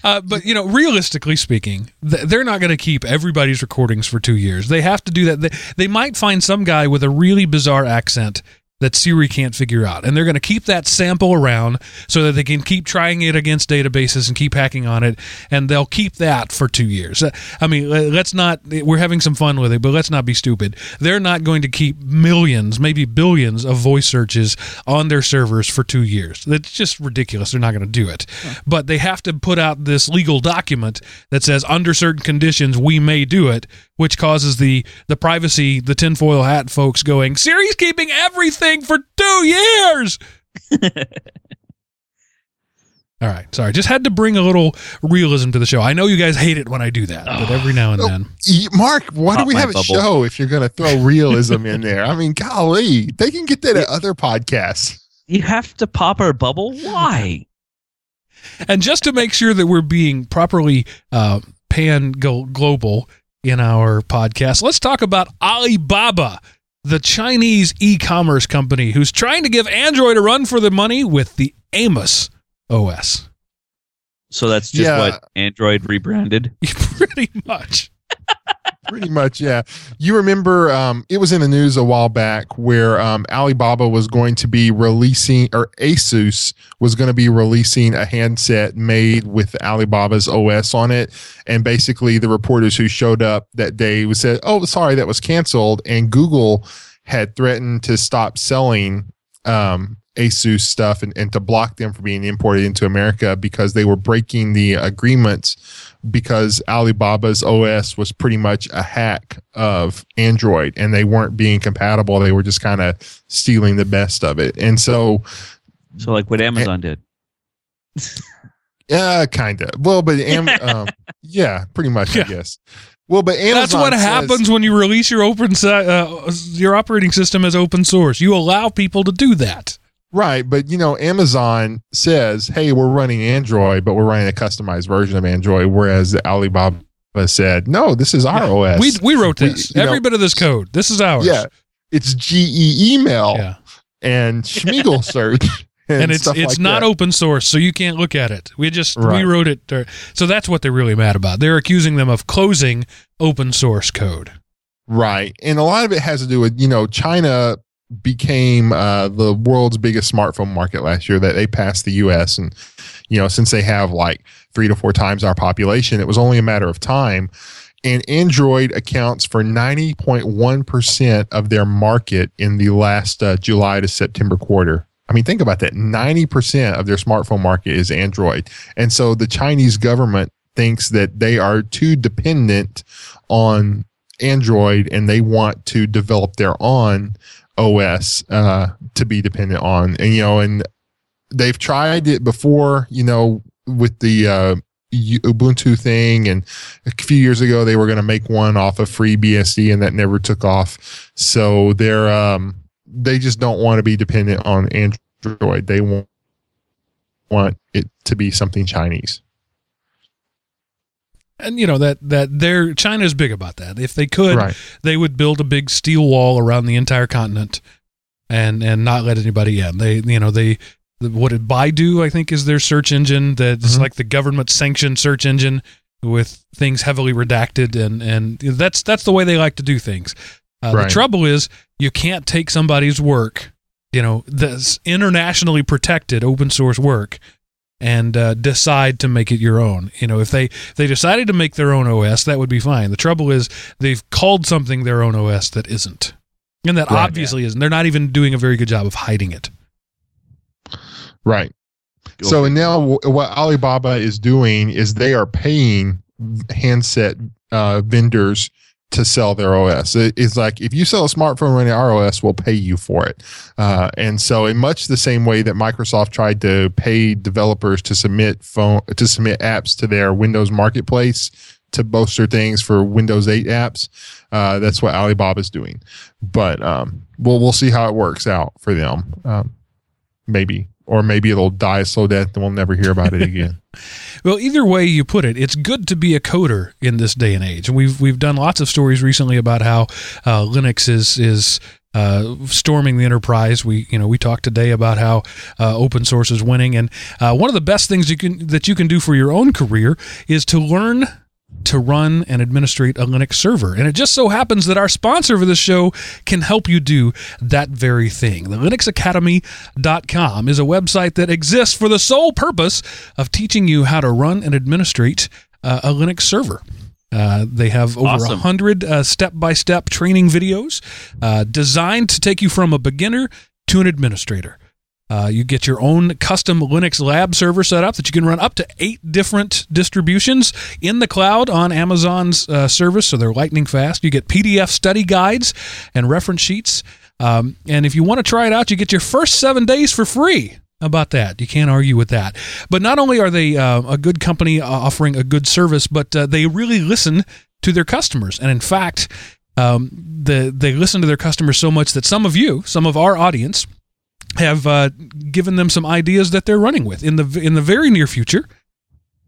Uh, but you know, realistically speaking, th- they're not going to keep everybody's recordings for two years. They have to do that. They, they might find some guy with a really bizarre accent that Siri can't figure out, and they're going to keep that sample around so that they can keep trying it against databases and keep hacking on it, and they'll keep that for two years. Uh, I mean, let's not. We're having some fun with it, but let's not be stupid. They're not going to keep millions, maybe billions of voice searches on their servers for two years. That's just ridiculous. They're not going to do it. But they have to put out this legal document that says under certain conditions we may do it, which causes the the privacy, the tinfoil hat folks going, Siri's keeping everything for two years. All right, sorry. Just had to bring a little realism to the show. I know you guys hate it when I do that, but every now and Oh. then. Y- Mark, why do we my have a show if you're going to throw realism in there? I mean, golly, they can get that at other podcasts. You have to pop our bubble. Why? And just to make sure that we're being properly uh, pan global in our podcast, let's talk about Alibaba, the Chinese e-commerce company who's trying to give Android a run for the money with the Amos OS. So that's just Yeah. what Android rebranded. Pretty much. Pretty much, yeah. You remember um, it was in the news a while back where um, Alibaba was going to be releasing, or Asus was going to be releasing a handset made with Alibaba's OS on it. And basically, the reporters who showed up that day said, "Oh, sorry, that was canceled." And Google had threatened to stop selling um, Asus stuff and, and to block them from being imported into America because they were breaking the agreements because Alibaba's OS was pretty much a hack of Android and they weren't being compatible. They were just kind of stealing the best of it. And so, So like what Amazon did. yeah, kind of. Well, but Am- um, yeah, pretty much, Yeah. I guess. Well, but Amazon That's what says- happens when you release your open si- uh, your operating system as open source. You allow people to do that. Right, but you know, Amazon says, "Hey, we're running Android, but we're running a customized version of Android," whereas Alibaba said, "No, this is our OS." We we wrote We- this. know- Every bit of this code. This is ours. yeah, it's GE email Yeah. and Schmiegel search, and, and it's it's like not that. open source, so you can't look at it. We just we wrote it. uh, so that's what they're really mad about. They're accusing them of closing open source code. Right. And a lot of it has to do with, you know, China became uh, the world's biggest smartphone market last year that they passed the US. And, you know, since they have like three to four times our population, it was only a matter of time. And Android accounts for 90.1% of their market in the last uh, July to September quarter. I mean, think about that. 90% of their smartphone market is Android. And so the Chinese government thinks that they are too dependent on Android and they want to develop their own OS uh, to be dependent on. And, you know, and they've tried it before, you know, with the uh, Ubuntu thing. And a few years ago, they were going to make one off of FreeBSD and that never took off. So they're, um, they just don't want to be dependent on Android. They want, want it to be something Chinese. And you know that that they're China's big about that. If they could, Right. they would build a big steel wall around the entire continent and and not let anybody in. They you know they what did Baidu I think is their search engine that's Mhm. like the government sanctioned search engine with things heavily redacted and and that's that's the way they like to do things. Uh, Right. The trouble is you can't take somebody's work, you know, that's internationally protected open source work and uh, decide to make it your own. You know, if they they decided to make their own OS, that would be fine. The trouble is they've called something their own OS that isn't, and that Right. obviously isn't. They're not even doing a very good job of hiding it. Right. Go So for now what Alibaba is doing is they are paying handset uh, vendors to sell their OS. It- It's like if you sell a smartphone running our OS, we'll pay you for it. Uh, and so, in much the same way that Microsoft tried to pay developers to submit phone to submit apps to their Windows Marketplace to bolster things for Windows 8 apps, uh, that's what Alibaba is doing. But um, we'll we'll see how it works out for them. Um, maybe. Or maybe it'll die a slow death and we'll never hear about it again. Well, either way you put it, it's good to be a coder in this day and age. And we've we've done lots of stories recently about how uh, Linux is is uh, storming the enterprise. We you know we talked today about how uh, open source is winning, and uh, one of the best things you can that you can do for your own career is to learn to run and administrate a Linux server. And it just so happens that our sponsor for this show can help you do that very thing. The linuxacademy.com is a website that exists for the sole purpose of teaching you how to run and administrate uh, a Linux server. Uh, they have over a Awesome. hundred uh, step-by-step training videos uh, designed to take you from a beginner to an administrator. Uh, you get your own custom Linux lab server set up that you can run up to eight different distributions in the cloud on Amazon's uh, service, so they're lightning fast. You get PDF study guides and reference sheets. Um, and if you want to try it out, you get your first seven days for free. about that? You can't argue with that. But not only are they uh, a good company uh, offering a good service, but uh, they really listen to their customers. And in fact, um, the, they listen to their customers so much that some of you, some of our audience, have uh, given them some ideas that they're running with in the in the very near future.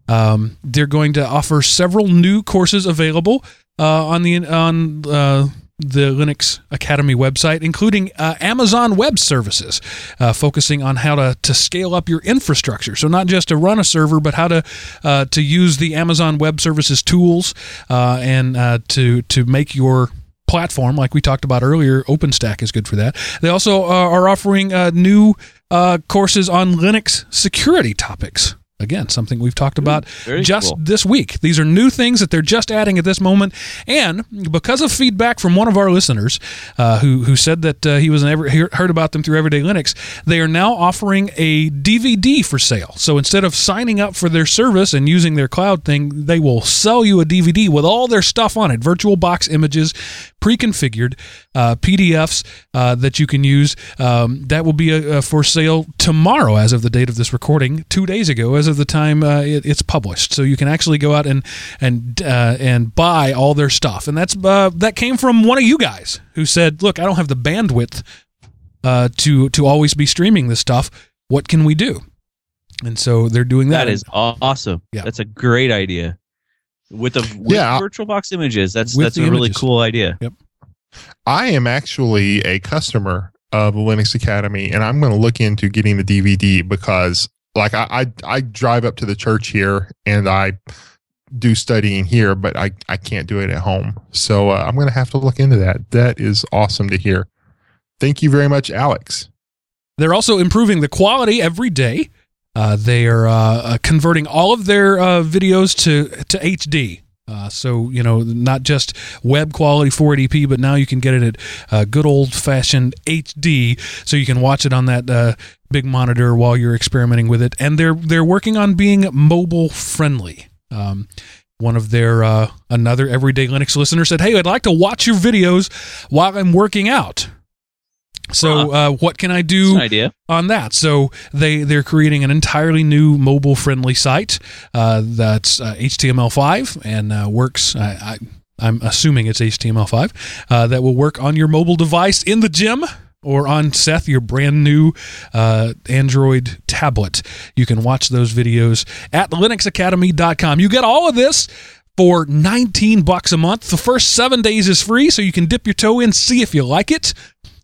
Um, they're going to offer several new courses available uh, on the on uh, the Linux Academy website, including uh, Amazon Web Services, uh, focusing on how to, to scale up your infrastructure. So not just to run a server, but how to uh, to use the Amazon Web Services tools uh, and uh, to to make your platform, like we talked about earlier. OpenStack is good for that. They also uh, are offering new courses on Linux security topics. Again, something we've talked about Very just cool. this week. These are new things that they're just adding at this moment, and because of feedback from one of our listeners uh, who who said that uh, he was an ever, heard about them through Everyday Linux, they are now offering a DVD for sale. So instead of signing up for their service and using their cloud thing, they will sell you a DVD with all their stuff on it: VirtualBox images, pre-configured uh, PDFs uh, that you can use. Um, that will be uh, uh, for sale tomorrow, as of the date of this recording, two days ago, as of the time uh, it, it's published. So you can actually go out and and uh, and buy all their stuff, and that's uh, that came from one of you guys who said, "Look, I don't have the bandwidth uh, to to always be streaming this stuff. What can we do?" And so they're doing that. That is awesome. Yeah. That's a great idea. With the with Yeah. VirtualBox images, that's that's the a really cool idea. Yep. I am actually a customer of Linux Academy, and I'm going to look into getting the DVD because, like, I, I I drive up to the church here and I do studying here, but I I can't do it at home. So uh, I'm going to have to look into that. That is awesome to hear. Thank you very much, Alex. They're also improving the quality every day. Uh, they are uh, uh, converting all of their uh, videos to to HD. Uh, so you know, not just web quality 480p, but now you can get it at good old fashioned HD, so you can watch it on that big monitor while you're experimenting with it. And they're they're working on being mobile friendly. Um, one of their uh, another everyday Linux listener said, "Hey, I'd like to watch your videos while I'm working out." So, uh, what can I do? On that. So they they're creating an entirely new mobile friendly site uh, that's uh, HTML5 and uh, works. I, I, I'm assuming it's HTML5 uh, that will work on your mobile device in the gym. Or on Seth, your brand new uh, Android tablet. You can watch those videos at linuxacademy.com. You get all of this for 19 bucks a month. The first seven days is free, so you can dip your toe in, see if you like it.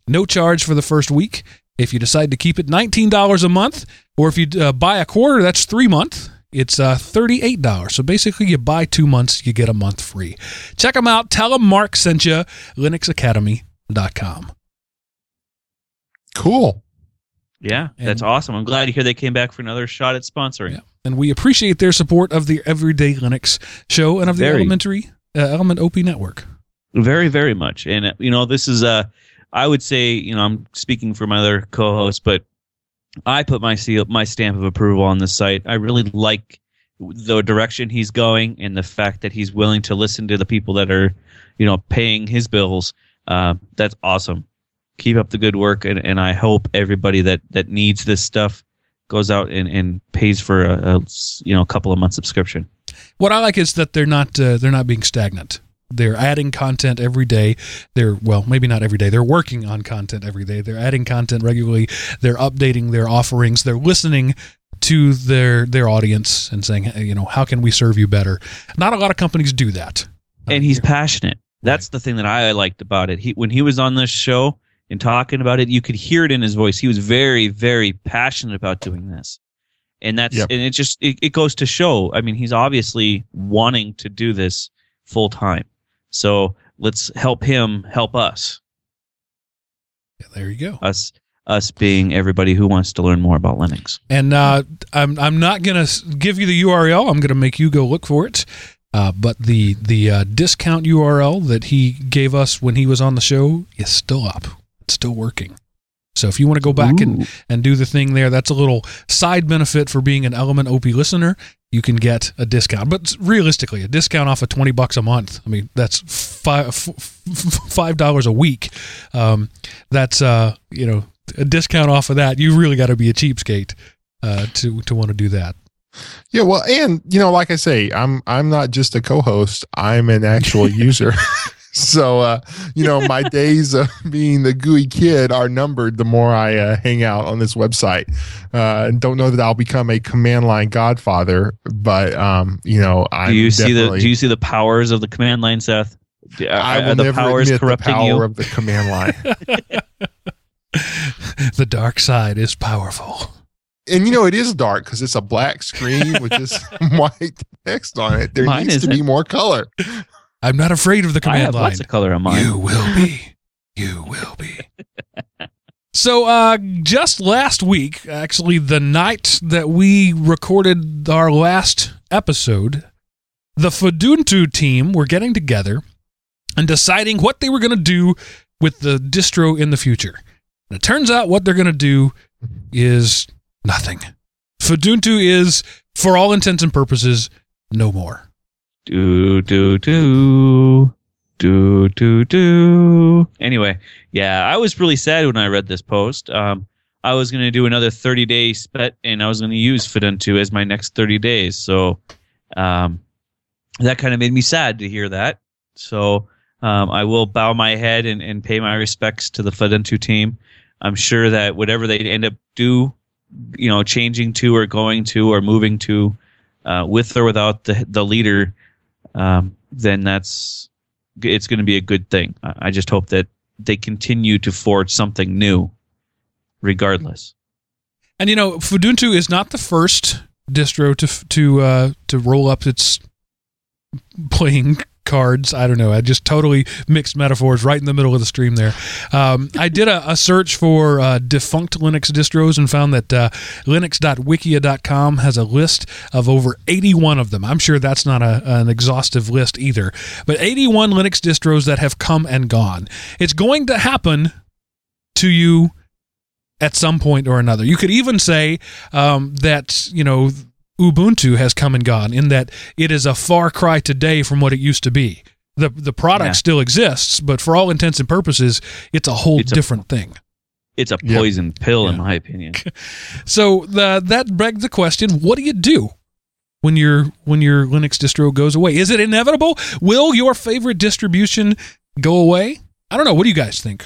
No charge for the first week. If you decide to keep it, $19 a month, or if you uh, buy a quarter, that's three months. It's uh, $38. So basically, you buy two months, you get a month free. Check them out. Tell them Mark sent you. LinuxAcademy.com. Cool. Yeah, that's And- awesome. I'm glad to hear they came back for another shot at sponsoring. Yeah. And we appreciate their support of the Everyday Linux show and of the Very. Elementary uh, Element OP network. Very, very much. And uh, you know, this is uh I would say, you know, I'm speaking for my other co-host, but I put my seal, my stamp of approval on this site. I really like the direction he's going and the fact that he's willing to listen to the people that are, you know, paying his bills. Uh, that's awesome. Keep up the good work, and, and I hope everybody that that needs this stuff goes out and, and pays for a, a you know a couple of months subscription. What I like is that they're not uh, they're not being stagnant. They're adding content every day. They're well, maybe not every day. They're working on content every day. They're adding content regularly. They're updating their offerings. They're listening to their their audience and saying, hey, you know, how can we serve you better? Not a lot of companies do that. and he's passionate. That's the thing that I liked about it. He when he was on this show and talking about it, you could hear it in his voice. He was very, very passionate about doing this, and that's Yep. and it just it, it goes to show. I mean, he's obviously wanting to do this full time. So let's help him help us. Yeah, there you go. Us us being everybody who wants to learn more about Linux. And uh, I'm I'm not gonna give you the URL. I'm gonna make you go look for it. Uh, but the the uh, discount URL that he gave us when he was on the show is still up. It's still working. So if you want to go back and, Ooh. and do the thing there, that's a little side benefit for being an Element OP listener. You can get a discount, but realistically, a discount off of twenty bucks a month. I mean, that's five five dollars a week. Um, that's uh, you know a discount off of that, you really got to be a cheapskate uh, to to want to do that. Yeah, well, and you know, like I say, I'm I'm not just a co-host; I'm an actual user. so, uh, you know, my days of being the gooey kid are numbered. The more I uh, hang out on this website, uh, and don't know that I'll become a command line godfather, but um, you know, I Do you see the Do you see the powers of the command line, Seth? Do- I will the never powers admit the power you? of the command line. the dark side is powerful. and you know it is dark because it's a black screen with just white text on it. There Mine needs to isn't. be more color. I'm not afraid of the command I have line. lots of color on mine. You will be. You will be. so, uh, just last week, actually, the night that we recorded our last episode, the Fuduntu team were getting together and deciding what they were going to do with the distro in the future. And it turns out what they're going to do is nothing. Fuduntu is, for all intents and purposes, no more. Do do do do do do. Anyway, yeah, I was really sad when I read this post. Um, I was going to do another 30 day spet, and I was going to use Fuduntu as my next 30 days. So, um, that kind of made me sad to hear that. So, um, I will bow my head and, and pay my respects to the Fuduntu team. I'm sure that whatever they end up do, you know, changing to or going to or moving to, uh, with or without the the leader, um, then that's it's going to be a good thing. I just hope that they continue to forge something new, regardless. And you know, Fuduntu is not the first distro to to uh, to roll up its playing cards. I don't know. I just totally mixed metaphors right in the middle of the stream there. Um, I did a, a search for uh, defunct Linux distros and found that uh, linux.wikia.com has a list of over 81 of them. I'm sure that's not a, an exhaustive list either, but 81 Linux distros that have come and gone. It's going to happen to you at some point or another. You could even say um, that you know Ubuntu has come and gone in that it is a far cry today from what it used to be. the The product Yeah. still exists, but for all intents and purposes, it's a whole It's a- different thing. It's a Yep. poison pill, in my opinion. So the, that begs the question: What do you do when your when your Linux distro goes away? Is it inevitable? Will your favorite distribution go away? I don't know. What do you guys think?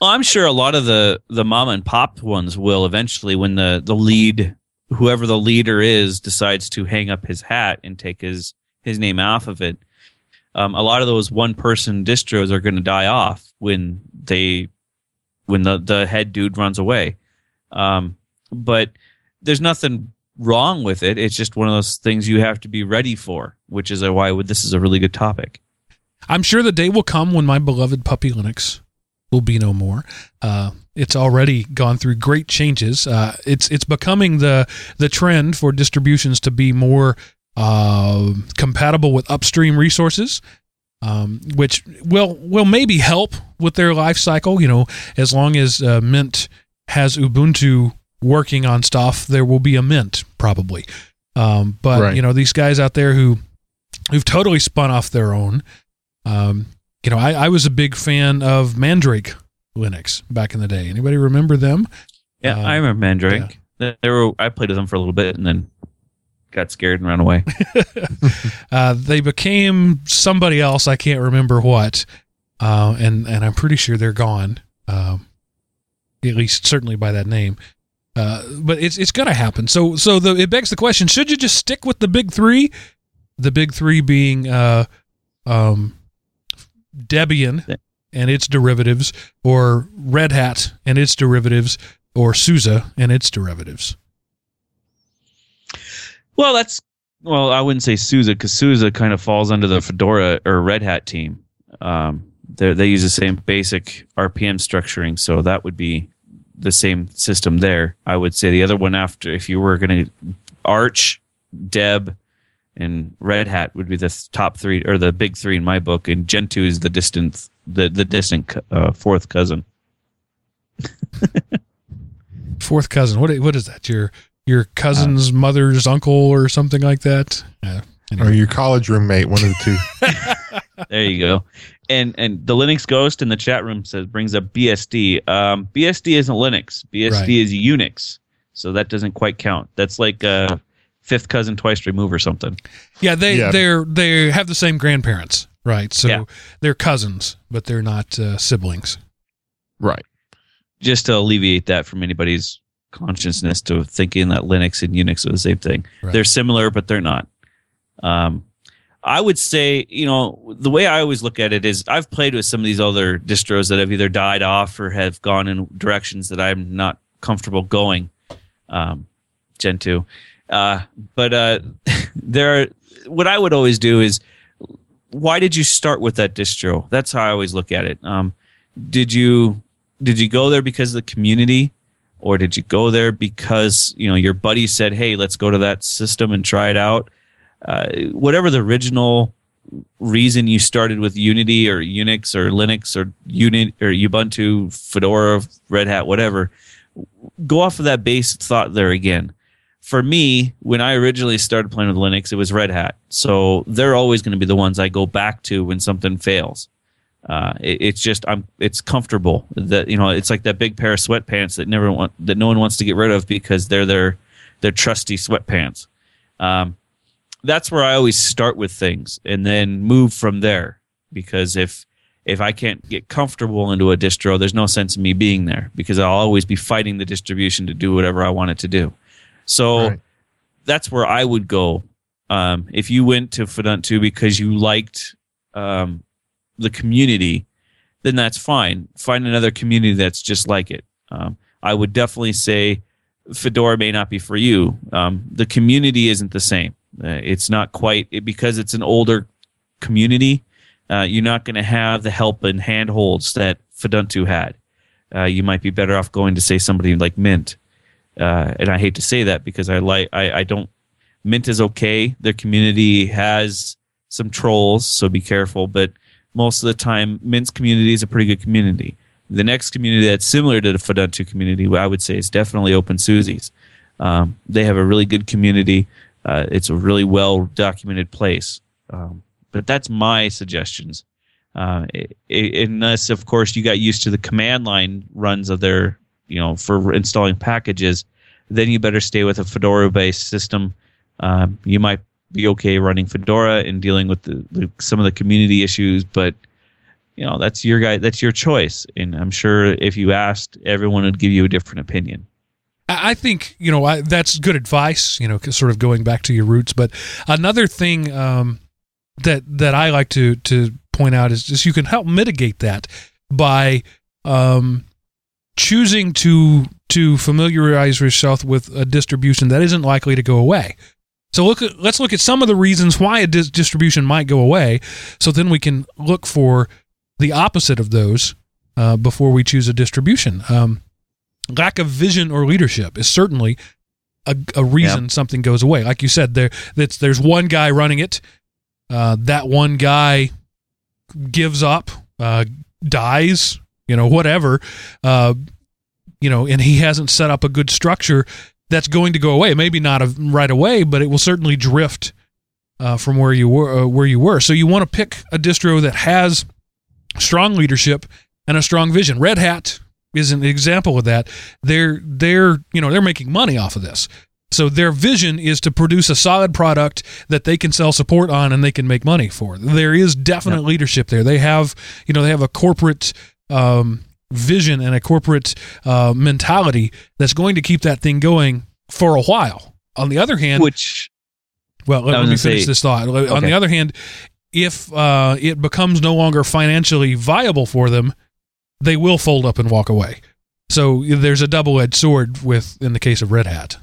Well, I'm sure a lot of the the mom and pop ones will eventually when the the lead whoever the leader is decides to hang up his hat and take his his name off of it. Um, a lot of those one person distros are going to die off when they when the the head dude runs away. Um, but there's nothing wrong with it. It's just one of those things you have to be ready for, which is why this is a really good topic. I'm sure the day will come when my beloved puppy Linux will be no more. Uh, it's already gone through great changes. Uh, it's it's becoming the the trend for distributions to be more uh, compatible with upstream resources, um, which will will maybe help with their life cycle. You know, as long as uh, Mint has Ubuntu working on stuff, there will be a Mint probably. Um, but Right. you know, these guys out there who who've totally spun off their own. Um, you know, I, I was a big fan of Mandrake Linux back in the day. Anybody remember them? Yeah, Um, I remember Mandrake. They they were I played with them for a little bit and then got scared and ran away. Uh, they became somebody else. I can't remember what, uh, and and I'm pretty sure they're gone. Um, at least certainly by that name. Uh, but it's it's gonna happen. So so the it begs the question: Should you just stick with the big three? The big three being uh, um, Debian and its derivatives, or Red Hat and its derivatives, or SUSE and its derivatives. well, that's well, I wouldn't say SUSE because SUSE kind of falls under the Fedora or Red Hat team. Um, they they use the same basic RPM structuring, so that would be the same system there. I would say the other one after, if you were going to Arch, Deb, and Red Hat would be the top three or the big three in my book, and Gentoo is the distant the the distant uh, fourth cousin. Fourth cousin. What what is that? Your your cousin's mother's uncle or something like that? Yeah. or your college roommate, one of the two. there you go. And and the Linux Ghost in the chat room says brings up BSD. Um, BSD isn't Linux. BSD Right. is Unix, so that doesn't quite count. That's like a fifth cousin twice removed or something. Yeah, they Yeah. they're they have the same grandparents, right? So Yeah. they're cousins, but they're not uh, siblings. right. Just to alleviate that from anybody's consciousness to thinking that Linux and Unix are the same thing. Right. They're similar, but they're not. Um, I would say, you know, the way I always look at it is I've played with some of these other distros that have either died off or have gone in directions that I'm not comfortable going. Um, Gentoo. Uh, but uh, there are, what I would always do is why did you start with that distro? That's how I always look at it. Um, did you did you go there because of the community or did you go there because you know your buddy said hey let's go to that system and try it out uh, whatever the original reason you started with unity or unix or linux or unit or ubuntu fedora red hat whatever go off of that base thought there again for me when i originally started playing with linux it was red hat so they're always going to be the ones i go back to when something fails uh, it, it's just I'm it's comfortable that you know it's like that big pair of sweatpants that never want that no one wants to get rid of because they're their their trusty sweatpants. Um, that's where I always start with things and then move from there because if if I can't get comfortable into a distro, there's no sense in me being there because I'll always be fighting the distribution to do whatever I want it to do. So Right. that's where I would go. Um, if you went to Fuduntu because you liked um, the community, then that's fine. Find another community that's just like it. Um, I would definitely say Fedora may not be for you. Um, the community isn't the same. Uh, it's not quite it, because it's an older community. Uh, you're not going to have the help and handholds that Fuduntu had. Uh, you might be better off going to say somebody like Mint. Uh, and I hate to say that because I like I, I don't. Mint is okay. Their community has some trolls, so be careful. But most of the time, Mint's community is a pretty good community. The next community that's similar to the Fuduntu community, I would say, is definitely OpenSUSE's. Um, they have a really good community. Uh, it's a really well documented place. Um, but that's my suggestions. Uh, i- i- unless, of course, you got used to the command line runs of their, you know, for installing packages, then you better stay with a Fedora-based system. Um, you might be okay running Fedora and dealing with the, the, some of the community issues, but you know that's your guy, that's your choice. And I'm sure if you asked, everyone would give you a different opinion. I think you know I, that's good advice. You know, sort of going back to your roots. But another thing um, that that I like to to point out is just you can help mitigate that by um, choosing to to familiarize yourself with a distribution that isn't likely to go away. So look at, let's look at some of the reasons why a dis- distribution might go away. So then we can look for the opposite of those uh, before we choose a distribution. Um, lack of vision or leadership is certainly a, a reason something goes away. Like you said, there that's there's one guy running it. Uh, that one guy gives up, uh, dies, you know, whatever, uh, you know, and he hasn't set up a good structure that's going to go away. Maybe not a, right away, but it will certainly drift uh, from where you were. Uh, where you were. So you want to pick a distro that has strong leadership and a strong vision. Red Hat is an example of that. They're they're you know they're making money off of this. So their vision is to produce a solid product that they can sell support on and they can make money for. There is definite leadership there. They have you know they have a corporate um, vision and a corporate uh, mentality that's going to keep that thing going for a while. On the other hand, Which well, let, let me finish say- this thought. On the other hand, if uh, it becomes no longer financially viable for them, they will fold up and walk away. So there's a double-edged sword with in the case of Red Hat.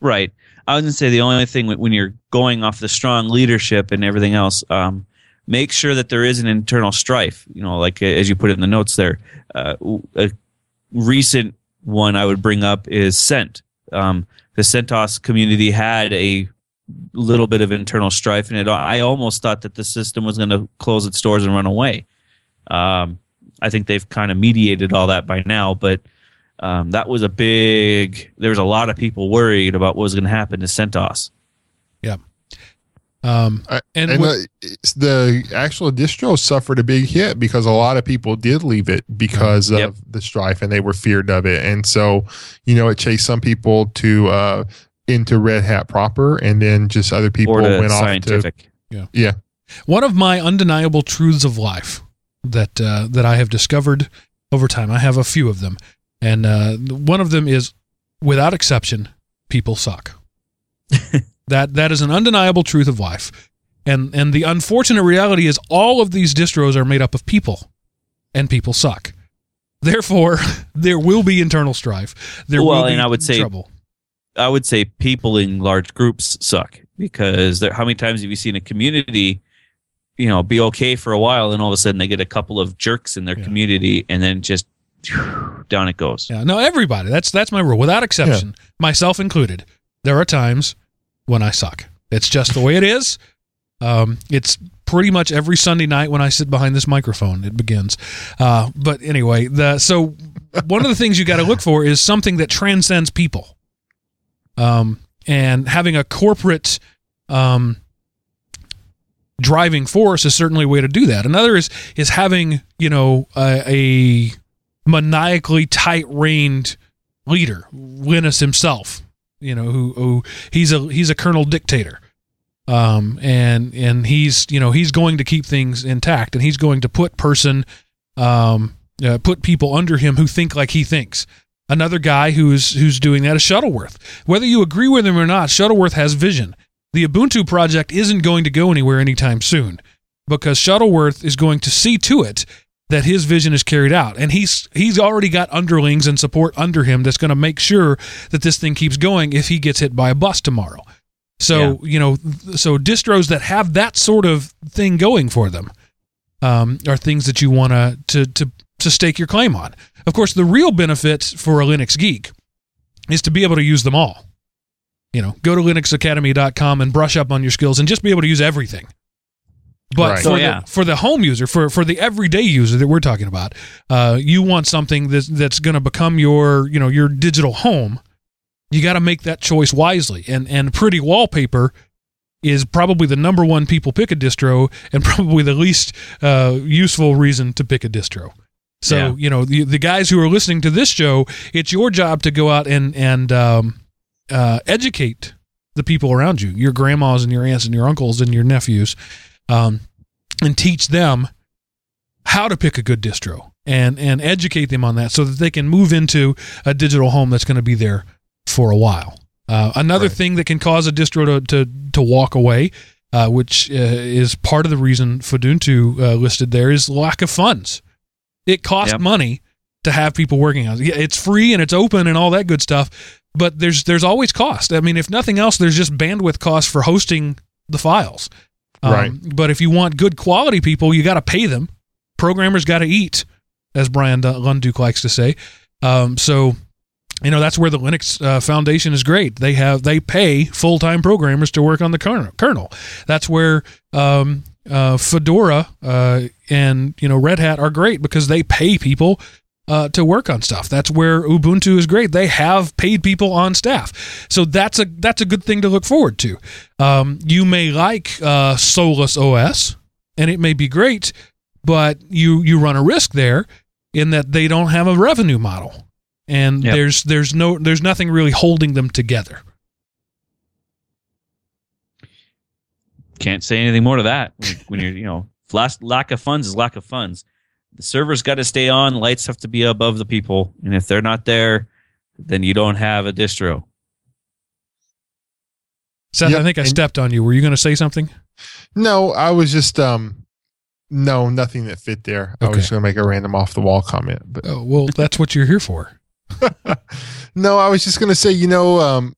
Right. I was going to say the only thing when- when you're going off the strong leadership and everything else, um, make sure that there is an internal strife. You know, like as you put it in the notes there. Uh, a recent one I would bring up is Cent. Um, the CentOS community had a little bit of internal strife, and it, I almost thought that the system was going to close its doors and run away. Um, I think they've kind of mediated all that by now, but um, that was a big. There was a lot of people worried about what was going to happen to CentOS. Um, and, and what- the, the actual distro suffered a big hit because a lot of people did leave it because Yep. of the strife and they were feared of it and so you know it chased some people to uh into red hat proper and then just other people or to went off to yeah. one of my undeniable truths of life that uh, that I have discovered over time. I have a few of them, and uh, one of them is, without exception, people suck. that that is an undeniable truth of life, and and the unfortunate reality is all of these distros are made up of people, and people suck. Therefore, there will be internal strife. There Well, will be and I would say- trouble. I would say people in large groups suck because there, how many times have you seen a community, you know, be okay for a while and all of a sudden they get a couple of jerks in their Yeah. community and then just down it goes. Yeah, no, everybody. That's that's my rule, without exception, myself included. There are times when I suck. It's just the way it is. Um, it's pretty much every Sunday night when I sit behind this microphone. It begins. Uh, but anyway, the so one of the things you got to look for is something that transcends people. Um, and having a corporate um, driving force is certainly a way to do that. Another is is having you know a, a maniacally tight reined leader, Linus himself. You know, who, who he's a he's a kernel dictator, um, and and he's you know he's going to keep things intact, and he's going to put person, um, uh, put people under him who think like he thinks. Another guy who's who's doing that is Shuttleworth. Whether you agree with him or not, Shuttleworth has vision. The Ubuntu project isn't going to go anywhere anytime soon because Shuttleworth is going to see to it that his vision is carried out. And he's he's already got underlings and support under him that's going to make sure that this thing keeps going if he gets hit by a bus tomorrow. So you know so distros that have that sort of thing going for them um, are things that you want to to to stake your claim on. Of course the real benefit for a linux geek is to be able to use them all. You know go to linuxacademy.com and brush up on your skills and just be able to use everything but Right. for, Oh, yeah. the, for the home user, for for the everyday user that we're talking about, uh, you want something that's that's going to become your you know your digital home. You got to make that choice wisely, and and pretty wallpaper is probably the number one people pick a distro, and probably the least uh, useful reason to pick a distro. So Yeah. you know the the guys who are listening to this show, it's your job to go out and and um, uh, educate the people around you, your grandmas and your aunts and your uncles and your nephews, um, and teach them how to pick a good distro and and educate them on that so that they can move into a digital home that's going to be there for a while. Uh, another Right. thing that can cause a distro to to, to walk away, uh, which uh, is part of the reason Fuduntu uh, listed there, is lack of funds. It costs Yep. money to have people working on it. It's free and it's open and all that good stuff, but there's there's always cost. I mean, if nothing else, there's just bandwidth costs for hosting the files. Um, Right. But if you want good quality people, you got to pay them. Programmers got to eat, as Bryan Lunduke likes to say. Um, so, you know, that's where the Linux uh, Foundation is great. They have they pay full time programmers to work on the kernel. kernel. That's where um, uh, Fedora uh, and you know Red Hat are great because they pay people uh, to work on stuff. That's where Ubuntu is great. They have paid people on staff, so that's a that's a good thing to look forward to. Um, you may like uh, Solus OS, and it may be great, but you you run a risk there in that they don't have a revenue model, and Yep. there's there's no there's nothing really holding them together. Can't say anything more to that. When, you're, you know, last, lack of funds is lack of funds. The server's got to stay on. Lights have to be above the people, and if they're not there, then you don't have a distro. Seth, Yep, I think I and- stepped on you. Were you going to say something? No, I was just um no, nothing that fit there. I was just gonna make a random off the wall comment. But Oh, well, that's what you're here for. no, I was just gonna say, you know, um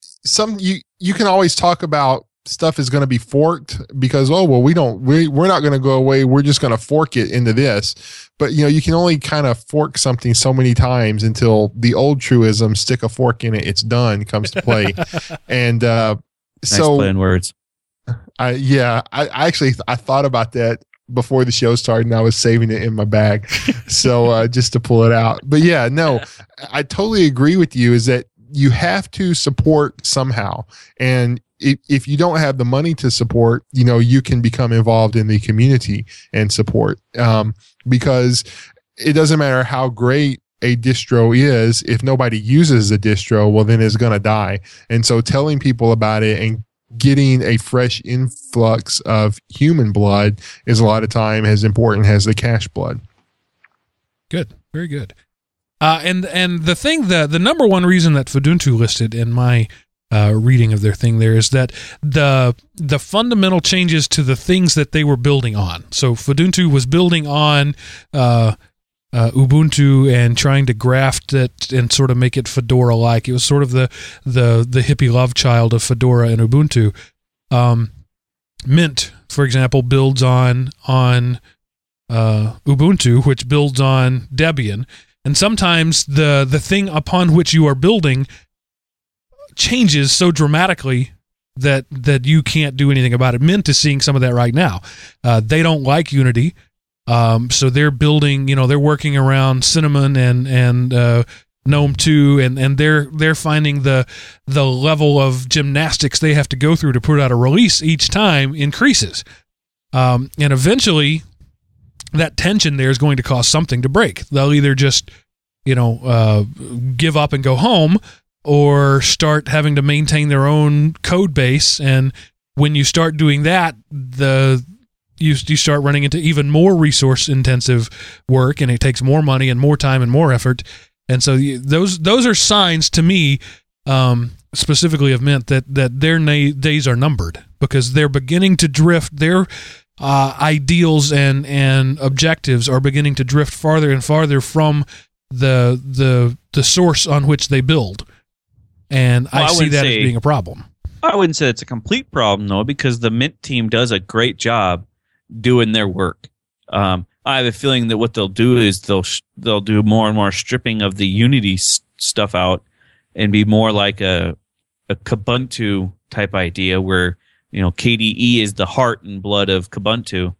some you you can always talk about stuff is gonna be forked because oh well we don't we we're not gonna go away, we're just gonna fork it into this. But you know, you can only kind of fork something so many times until the old truism, stick a fork in it, it's done, comes to play. and uh Nice so on words. I yeah, I, I actually I thought about that before the show started and I was saving it in my bag. so uh just to pull it out. But yeah, no, I totally agree with you is that you have to support somehow. And if, you don't have the money to support, you know, you can become involved in the community and support. Um, because it doesn't matter how great a distro is, if nobody uses the distro, well, then it's going to die. And so telling people about it and getting a fresh influx of human blood is a lot of time as important as the cash blood. Good, very good. Uh, and and the thing the the number one reason that Fuduntu listed in my uh, reading of their thing there is that the the fundamental changes to the things that they were building on. So Fuduntu was building on uh, uh, Ubuntu and trying to graft it and sort of make it Fedora like. It was sort of the the the hippie love child of Fedora and Ubuntu. Um, Mint, for example, builds on on uh, Ubuntu, which builds on Debian, and sometimes the the thing upon which you are building changes so dramatically that that you can't do anything about it. Mint is seeing some of that right now. Uh, they don't like Unity, um, so they're building. You know, they're working around Cinnamon and and uh, GNOME 2, and and they're they're finding the the level of gymnastics they have to go through to put out a release each time increases, um, and eventually that tension there is going to cause something to break. They'll either just, you know, uh, give up and go home, or start having to maintain their own code base. And when you start doing that, the you you start running into even more resource intensive work, and it takes more money and more time and more effort. And so those those are signs to me. Um, specifically of Mint that that their na- days are numbered because they're beginning to drift. They're uh, ideals and and objectives are beginning to drift farther and farther from the the the source on which they build, and Well, I, I see that say- as being a problem. I wouldn't say it's a complete problem though, because the Mint team does a great job doing their work. Um, I have a feeling that what they'll do is they'll sh- they'll do more and more stripping of the Unity s- stuff out, and be more like a a Kubuntu type idea where you know KDE is the heart and blood of Kubuntu.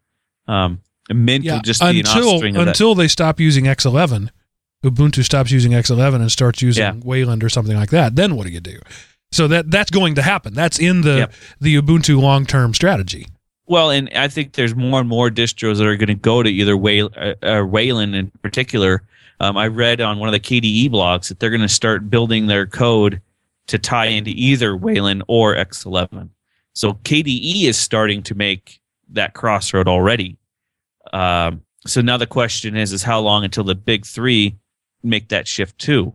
Um, Mint Yeah, will just be an until of that. until they stop using X11, Ubuntu stops using X11 and starts using Yeah. Wayland or something like that. Then what do you do? So that that's going to happen. That's in the Yep. the Ubuntu long term strategy. Well, and I think there's more and more distros that are going to go to either Way, uh, Wayland in particular. Um, I read on one of the KDE blogs that they're going to start building their code to tie into either Wayland or X11. So KDE is starting to make that crossroad already. Um, so now the question is, is how long until the big three make that shift too?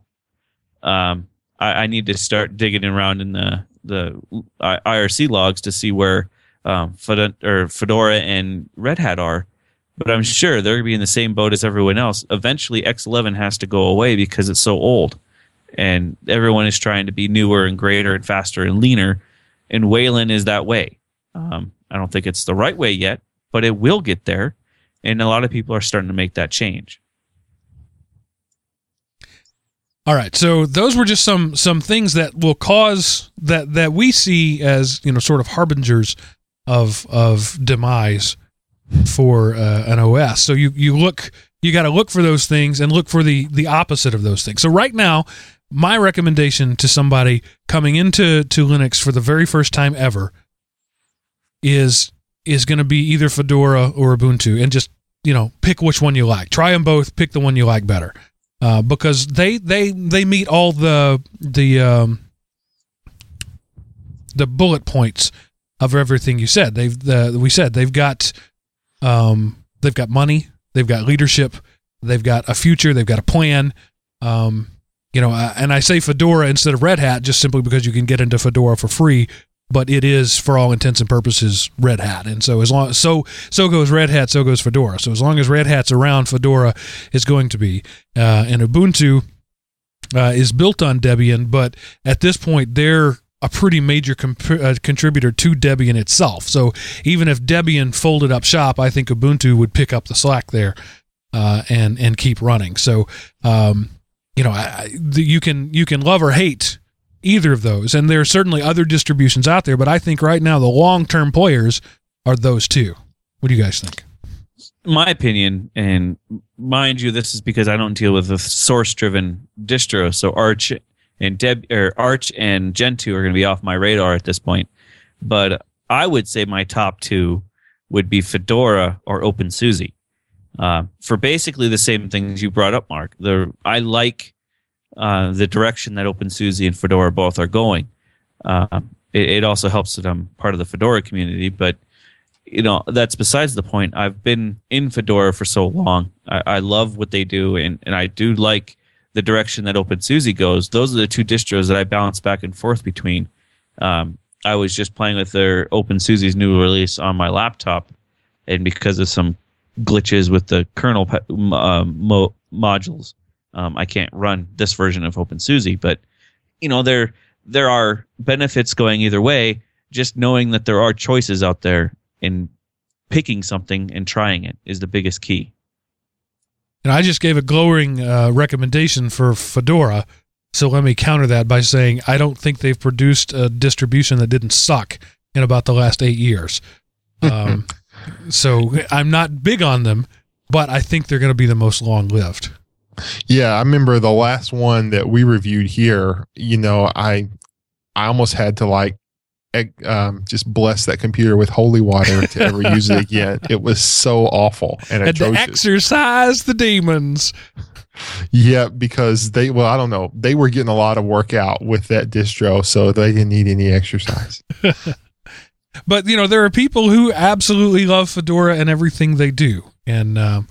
Um, I, I need to start digging around in the the IRC logs to see where um, Fedora, or Fedora and Red Hat are. But I'm sure they're going to be in the same boat as everyone else. Eventually, X11 has to go away because it's so old, and everyone is trying to be newer and greater and faster and leaner. And Wayland is that way. Um, I don't think it's the right way yet, but it will get there. And a lot of people are starting to make that change. All right, so those were just some some things that will cause that that we see as you know sort of harbingers of of demise for uh, an OS. So you you look you got to look for those things and look for the the opposite of those things. So right now, my recommendation to somebody coming into to Linux for the very first time ever is is going to be either Fedora or Ubuntu, and just you know pick which one you like. Try them both. Pick the one you like better uh, because they they they meet all the the um, the bullet points of everything you said. They've the, we said they've got um, they've got money, they've got leadership, they've got a future, they've got a plan. Um, you know, uh, and I say Fedora instead of Red Hat just simply because you can get into Fedora for free, but it is for all intents and purposes Red Hat. And so as long so so goes Red Hat, so goes Fedora. So as long as Red Hat's around, Fedora is going to be. Uh, and Ubuntu uh, is built on Debian, but at this point they're a pretty major comp- uh, contributor to Debian itself. So even if Debian folded up shop, I think Ubuntu would pick up the slack there uh, and and keep running. So um, you know, I, you can you can love or hate either of those, and there are certainly other distributions out there. But I think right now the long term players are those two. What do you guys think? my opinion, and mind you, this is because I don't deal with a source-driven distro. So Arch and Deb or Arch and Gentoo are going to be off my radar at this point. but I would say my top two would be Fedora or OpenSUSE. Uh, for basically the same things you brought up, Mark. The I like uh, the direction that OpenSUSE and Fedora both are going. Uh, it, it, also helps that I'm part of the Fedora community, but you know that's besides the point. I've been in Fedora for so long. I, I love what they do, and, and I do like the direction that OpenSUSE goes. Those are the two distros that I bounce back and forth between. Um, I was just playing with their OpenSUSE's new release on my laptop, and because of some glitches with the kernel um, mo- modules, um, I can't run this version of OpenSUSE. But you know, there there are benefits going either way. Just knowing that there are choices out there and picking something and trying it is the biggest key. And I just gave a glowing uh, recommendation for Fedora. So let me counter that by saying I don't think they've produced a distribution that didn't suck in about the last eight years. Um, so I'm not big on them, but I think they're going to be the most long lived. Yeah, I remember the last one that we reviewed here. You know, I I almost had to like um, just bless that computer with holy water to ever use it again. It was so awful and had to exercise the demons. Yeah, because they well, I don't know, they were getting a lot of workout with that distro, so they didn't need any exercise. but you know, there are people who absolutely love Fedora and everything they do, and uh,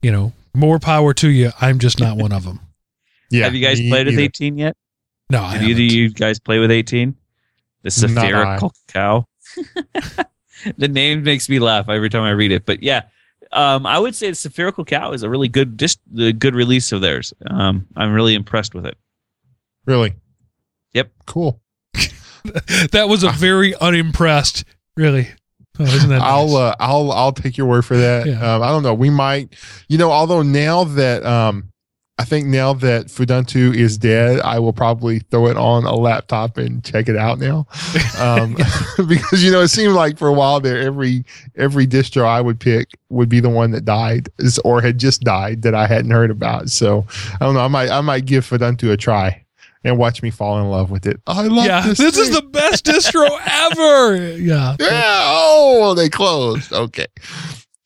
you know, more power to you. I'm just not one of them. Yeah. Have you guys played with 18 yet? No, I Did either you guys play with 18? The spherical cow. the name makes me laugh every time I read it. But yeah, um, I would say the spherical cow is a really good, just the good release of theirs. Um, I'm really impressed with it. Really? Yep. Cool. that was a very unimpressed. Really. Oh, isn't that I'll nice? uh, I'll I'll take your word for that. Yeah. Um, I don't know. We might, you know, although now that um, I think now that Fuduntu is dead, I will probably throw it on a laptop and check it out now, um, because you know it seemed like for a while there, every every distro I would pick would be the one that died or had just died that I hadn't heard about. So I don't know. I might I might give Fuduntu a try and watch me fall in love with it. I love yeah, this. This is the best distro ever. Yeah. Yeah. Oh, they closed. Okay.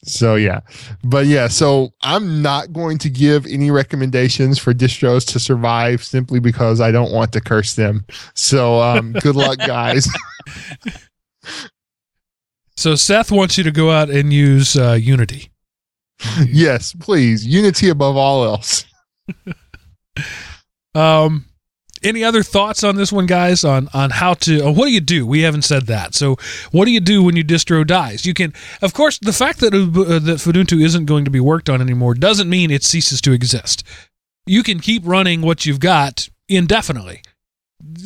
So yeah, but yeah, so I'm not going to give any recommendations for distros to survive simply because I don't want to curse them. So um, good luck, guys. so Seth wants you to go out and use uh, Unity. yes, please. Unity above all else. um, any other thoughts on this one, guys? On on how to what do you do? We haven't said that. So what do you do when your distro dies? You can, of course, the fact that uh, that Fuduntu isn't going to be worked on anymore doesn't mean it ceases to exist. You can keep running what you've got indefinitely.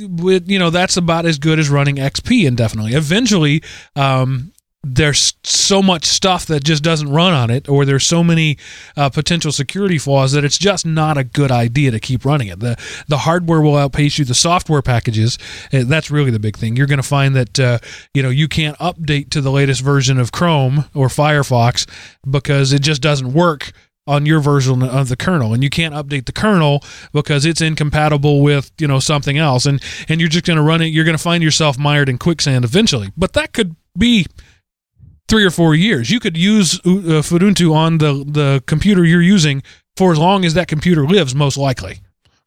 With you know that's about as good as running XP indefinitely. Eventually, um, there's so much stuff that just doesn't run on it, or there's so many uh, potential security flaws that it's just not a good idea to keep running it. the The hardware will outpace you. The software packages, uh, that's really the big thing. You're going to find that uh, you know you can't update to the latest version of Chrome or Firefox because it just doesn't work on your version of the kernel and you can't update the kernel because it's incompatible with you know something else and and you're just going to run it you're going to find yourself mired in quicksand eventually but that could be three or four years. You could use uh, Fuduntu on the the computer you're using for as long as that computer lives, most likely.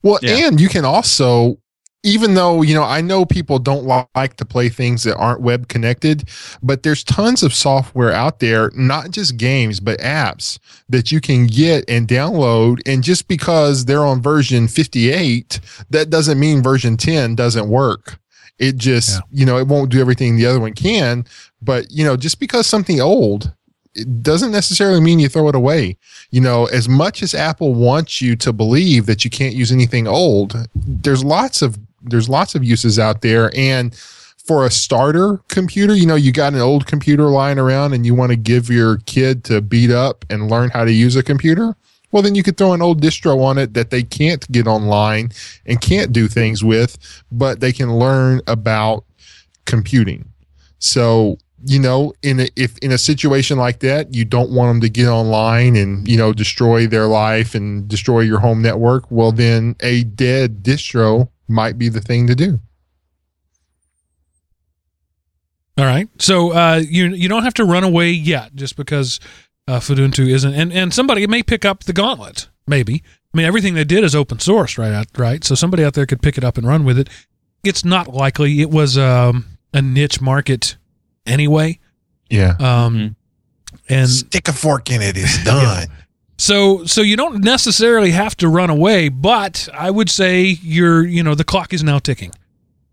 Well, yeah. and you can also, even though you know, I know people don't like to play things that aren't web connected, but there's tons of software out there, not just games but apps that you can get and download. And just because they're on version 58, that doesn't mean version 10 doesn't work. It just, yeah. you know, it won't do everything the other one can. But, you know, just because something old, it doesn't necessarily mean you throw it away. You know, as much as Apple wants you to believe that you can't use anything old, there's lots of there's lots of uses out there. And for a starter computer, you know, you got an old computer lying around and you want to give your kid to beat up and learn how to use a computer well, then you could throw an old distro on it that they can't get online and can't do things with, but they can learn about computing. So, you know, in a, if in a situation like that, you don't want them to get online and, you know, destroy their life and destroy your home network, well, then a dead distro might be the thing to do. All right. So uh, you you don't have to run away yet, just because uh, Fuduntu isn't, and and somebody may pick up the gauntlet. Maybe. I mean, everything they did is open source, right? Right. So somebody out there could pick it up and run with it. It's not likely. It was um, a niche market anyway. Yeah. Um, Mhm. and Stick a fork in it. It's done. so so you don't necessarily have to run away, but I would say you're you know the clock is now ticking.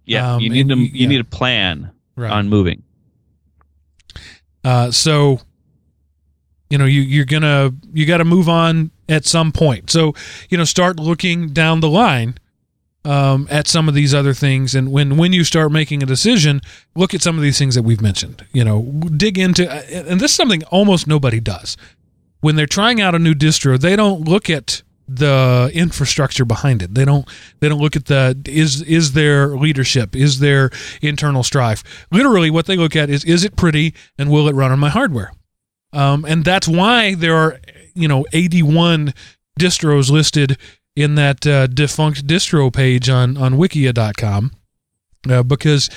Yeah, Um, you need and to you- you yeah. need a plan Right. on moving. Uh, so, you know, you you're gonna you got to move on at some point. So, you know, start looking down the line um, at some of these other things, and when when you start making a decision, look at some of these things that we've mentioned. You know, dig into, and this is something almost nobody does. When they're trying out a new distro, they don't look at the infrastructure behind it. They don't they don't look at the is is there leadership? Is there internal strife? Literally what they look at is is it pretty and will it run on my hardware? Um, and that's why there are you know 81 distros listed in that uh, defunct distro page on on wikia.com uh, because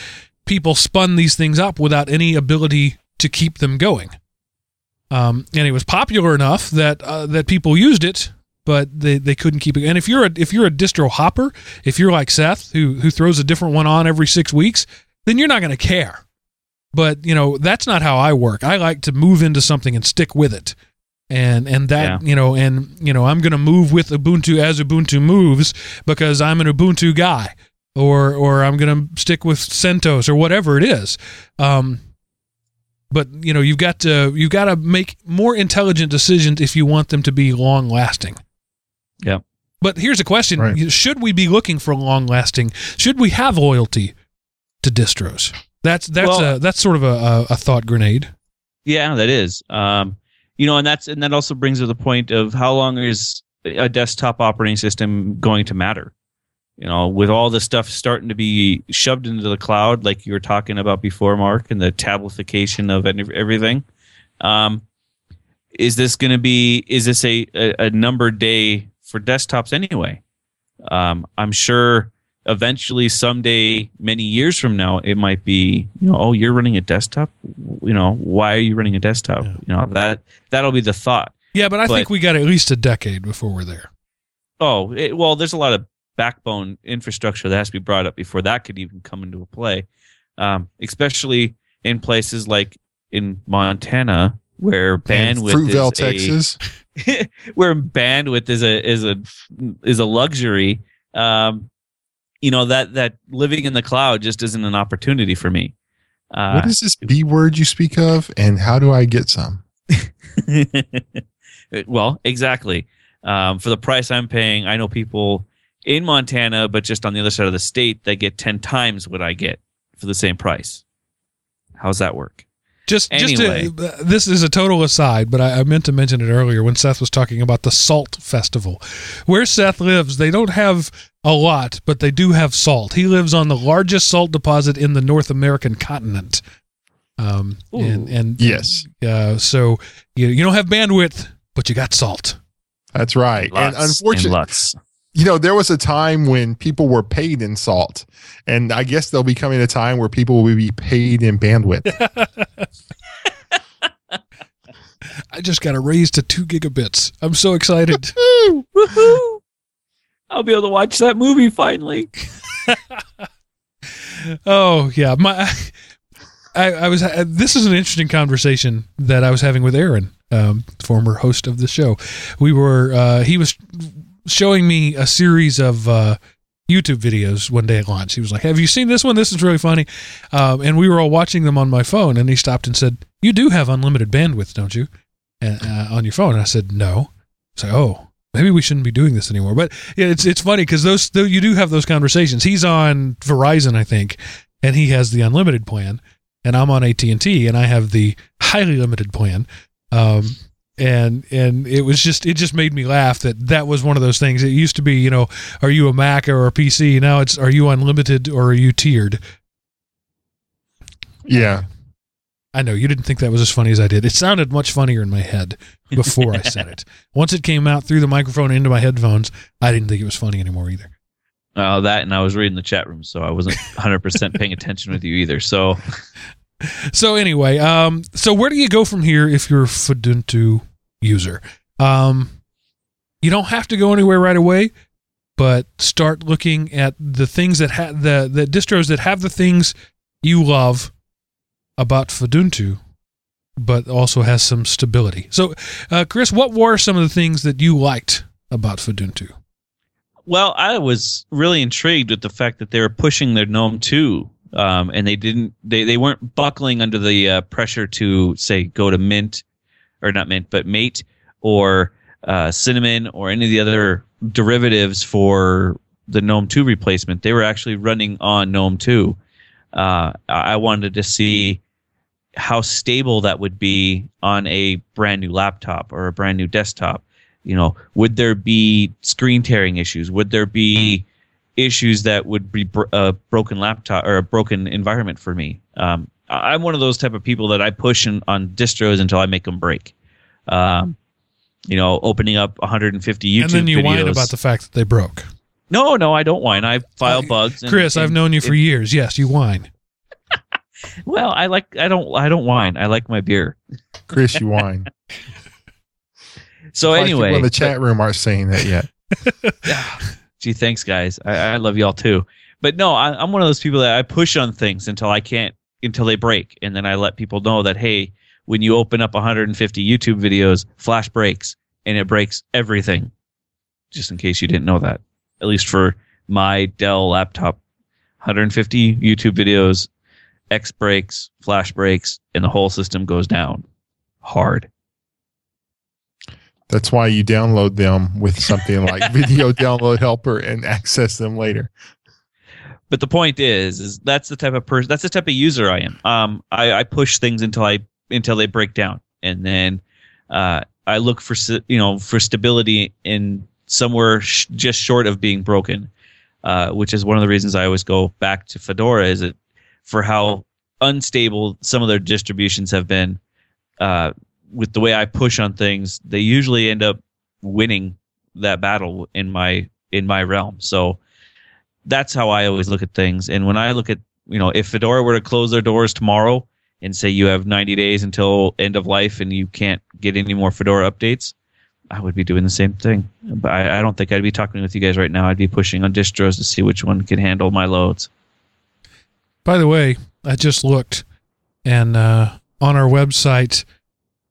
people spun these things up without any ability to keep them going. Um, and it was popular enough that uh, that people used it, but they, they couldn't keep it. And if you're a if you're a distro hopper, if you're like Seth who who throws a different one on every six weeks, then you're not going to care. But you know that's not how I work. I like to move into something and stick with it, and and that you know and you know I'm going to move with Ubuntu as Ubuntu moves because I'm an Ubuntu guy, or or I'm going to stick with CentOS or whatever it is. Um, but you know you've got to you've got to make more intelligent decisions if you want them to be long lasting. yeah But here's a question: Right. Should we be looking for long lasting? Should we have loyalty to distros? That's that's Well- a that's sort of a, a, a thought grenade. Yeah, that is. Um, you know, and that's and that also brings to the point of how long is a desktop operating system going to matter? You know, with all the stuff starting to be shoved into the cloud, like you were talking about before, Mark, and the tablification of everything. Um, is this going to be? Is this a, a, a numbered day for desktops anyway? Um, I'm sure eventually someday many years from now it might be you know oh you're running a desktop you know why are you running a desktop Yeah. you know that that'll be the thought Yeah, but I But- think we got at least a decade before we're there. oh it, well there's a lot of backbone infrastructure that has to be brought up before that could even come into play um, especially in places like in montana where bandwidth Fruitvale, is a- Texas. where bandwidth is a is a is a luxury um you know that that living in the cloud just isn't an opportunity for me uh, what is this B word you speak of, and how do I get some? well, exactly. Um, for the price I'm paying, I know people in Montana, but just on the other side of the state, that get ten times what I get for the same price. How's that work? Just, Anyway. just to, this is a total aside, but I, I meant to mention it earlier when Seth was talking about the Salt Festival. Where Seth lives, they don't have a lot, but they do have salt. He lives on the largest salt deposit in the North American continent. Um, and, Ooh. and Yes, uh, so you, you don't have bandwidth, but you got salt. that's right. Lots and unfortunately, lots. You know, there was a time when people were paid in salt, and I guess there'll be coming a time where people will be paid in bandwidth. I just got a raise to two gigabits. I'm so excited. Woohoo! I'll be able to watch that movie finally. Oh yeah, my I, I was. This is an interesting conversation that I was having with Aaron, um, former host of the show. We were. Uh, he was showing me a series of uh, YouTube videos one day at lunch. He was like, "Have you seen this one? This is really funny." Um, and we were all watching them on my phone. And he stopped and said, "You do have unlimited bandwidth, don't you, uh, uh, on your phone?" And I said, "No." It's like, "Oh." Maybe we shouldn't be doing this anymore, but yeah, it's it's funny because those you do have those conversations. He's on Verizon, I think, and he has the unlimited plan, and I'm on AT and T, and I have the highly limited plan. Um, and and it was just it just made me laugh that that was one of those things. It used to be, you know, are you a Mac or a PC? Now it's are you unlimited or are you tiered? Yeah, I know you didn't think that was as funny as I did. It sounded much funnier in my head before I said it. Once it came out through the microphone into my headphones, I didn't think it was funny anymore either. Uh, that and I was reading the chat room, so I wasn't 100 percent paying attention with you either. So so anyway, um, so where do you go from here if you're a Fuduntu user? Um, you don't have to go anywhere right away, but start looking at the things that have the the distros that have the things you love about Fuduntu, but also has some stability. So, uh, Chris, what were some of the things that you liked about Fuduntu? Well, I was really intrigued with the fact that they were pushing their GNOME 2, um, and they didn't they, they weren't buckling under the uh, pressure to say go to Mint or not Mint, but Mate or uh, Cinnamon or any of the other derivatives for the GNOME 2 replacement. They were actually running on GNOME 2. Uh, I wanted to see how stable that would be on a brand new laptop or a brand new desktop. You know, would there be screen tearing issues? Would there be issues that would be bro- a broken laptop or a broken environment for me? Um, I'm one of those type of people that I push in, on distros until I make them break. Um, you know, opening up 150 YouTube and then you videos. whine about the fact that they broke. no, no, I don't whine. I file Uh, bugs. and- Chris, I've known you for years. Yes, you whine. Well, I like. I don't. I don't whine. I like my beer. Chris, you whine. So Like anyway, in the chat room aren't saying that yet. Gee, thanks, guys. I, I love y'all too. But no, I, I'm one of those people that I push on things until I can't, until they break, and then I let people know that hey, when you open up 150 YouTube videos, Flash breaks, and it breaks everything. Just in case you didn't know that, at least for my Dell laptop, 150 YouTube videos, X breaks, Flash breaks, and the whole system goes down hard. That's why you download them with something like Video Download Helper and access them later. But the point is is that's the type of person that's the type of user i am. Um i, I push things until i until they break down. And then uh i look for you know for stability in somewhere sh- just short of being broken uh which is one of the reasons i always go back to fedora is it for how unstable some of their distributions have been uh with the way i push on things they usually end up winning that battle in my in my realm. So that's how I always look at things. And when I look at, you know, if Fedora were to close their doors tomorrow and say you have 90 days until end of life and you can't get any more Fedora updates, I would be doing the same thing. But I, I don't think I'd be talking with you guys right now. I'd be pushing on distros to see which one can handle my loads. By the way, I just looked, and uh, on our website,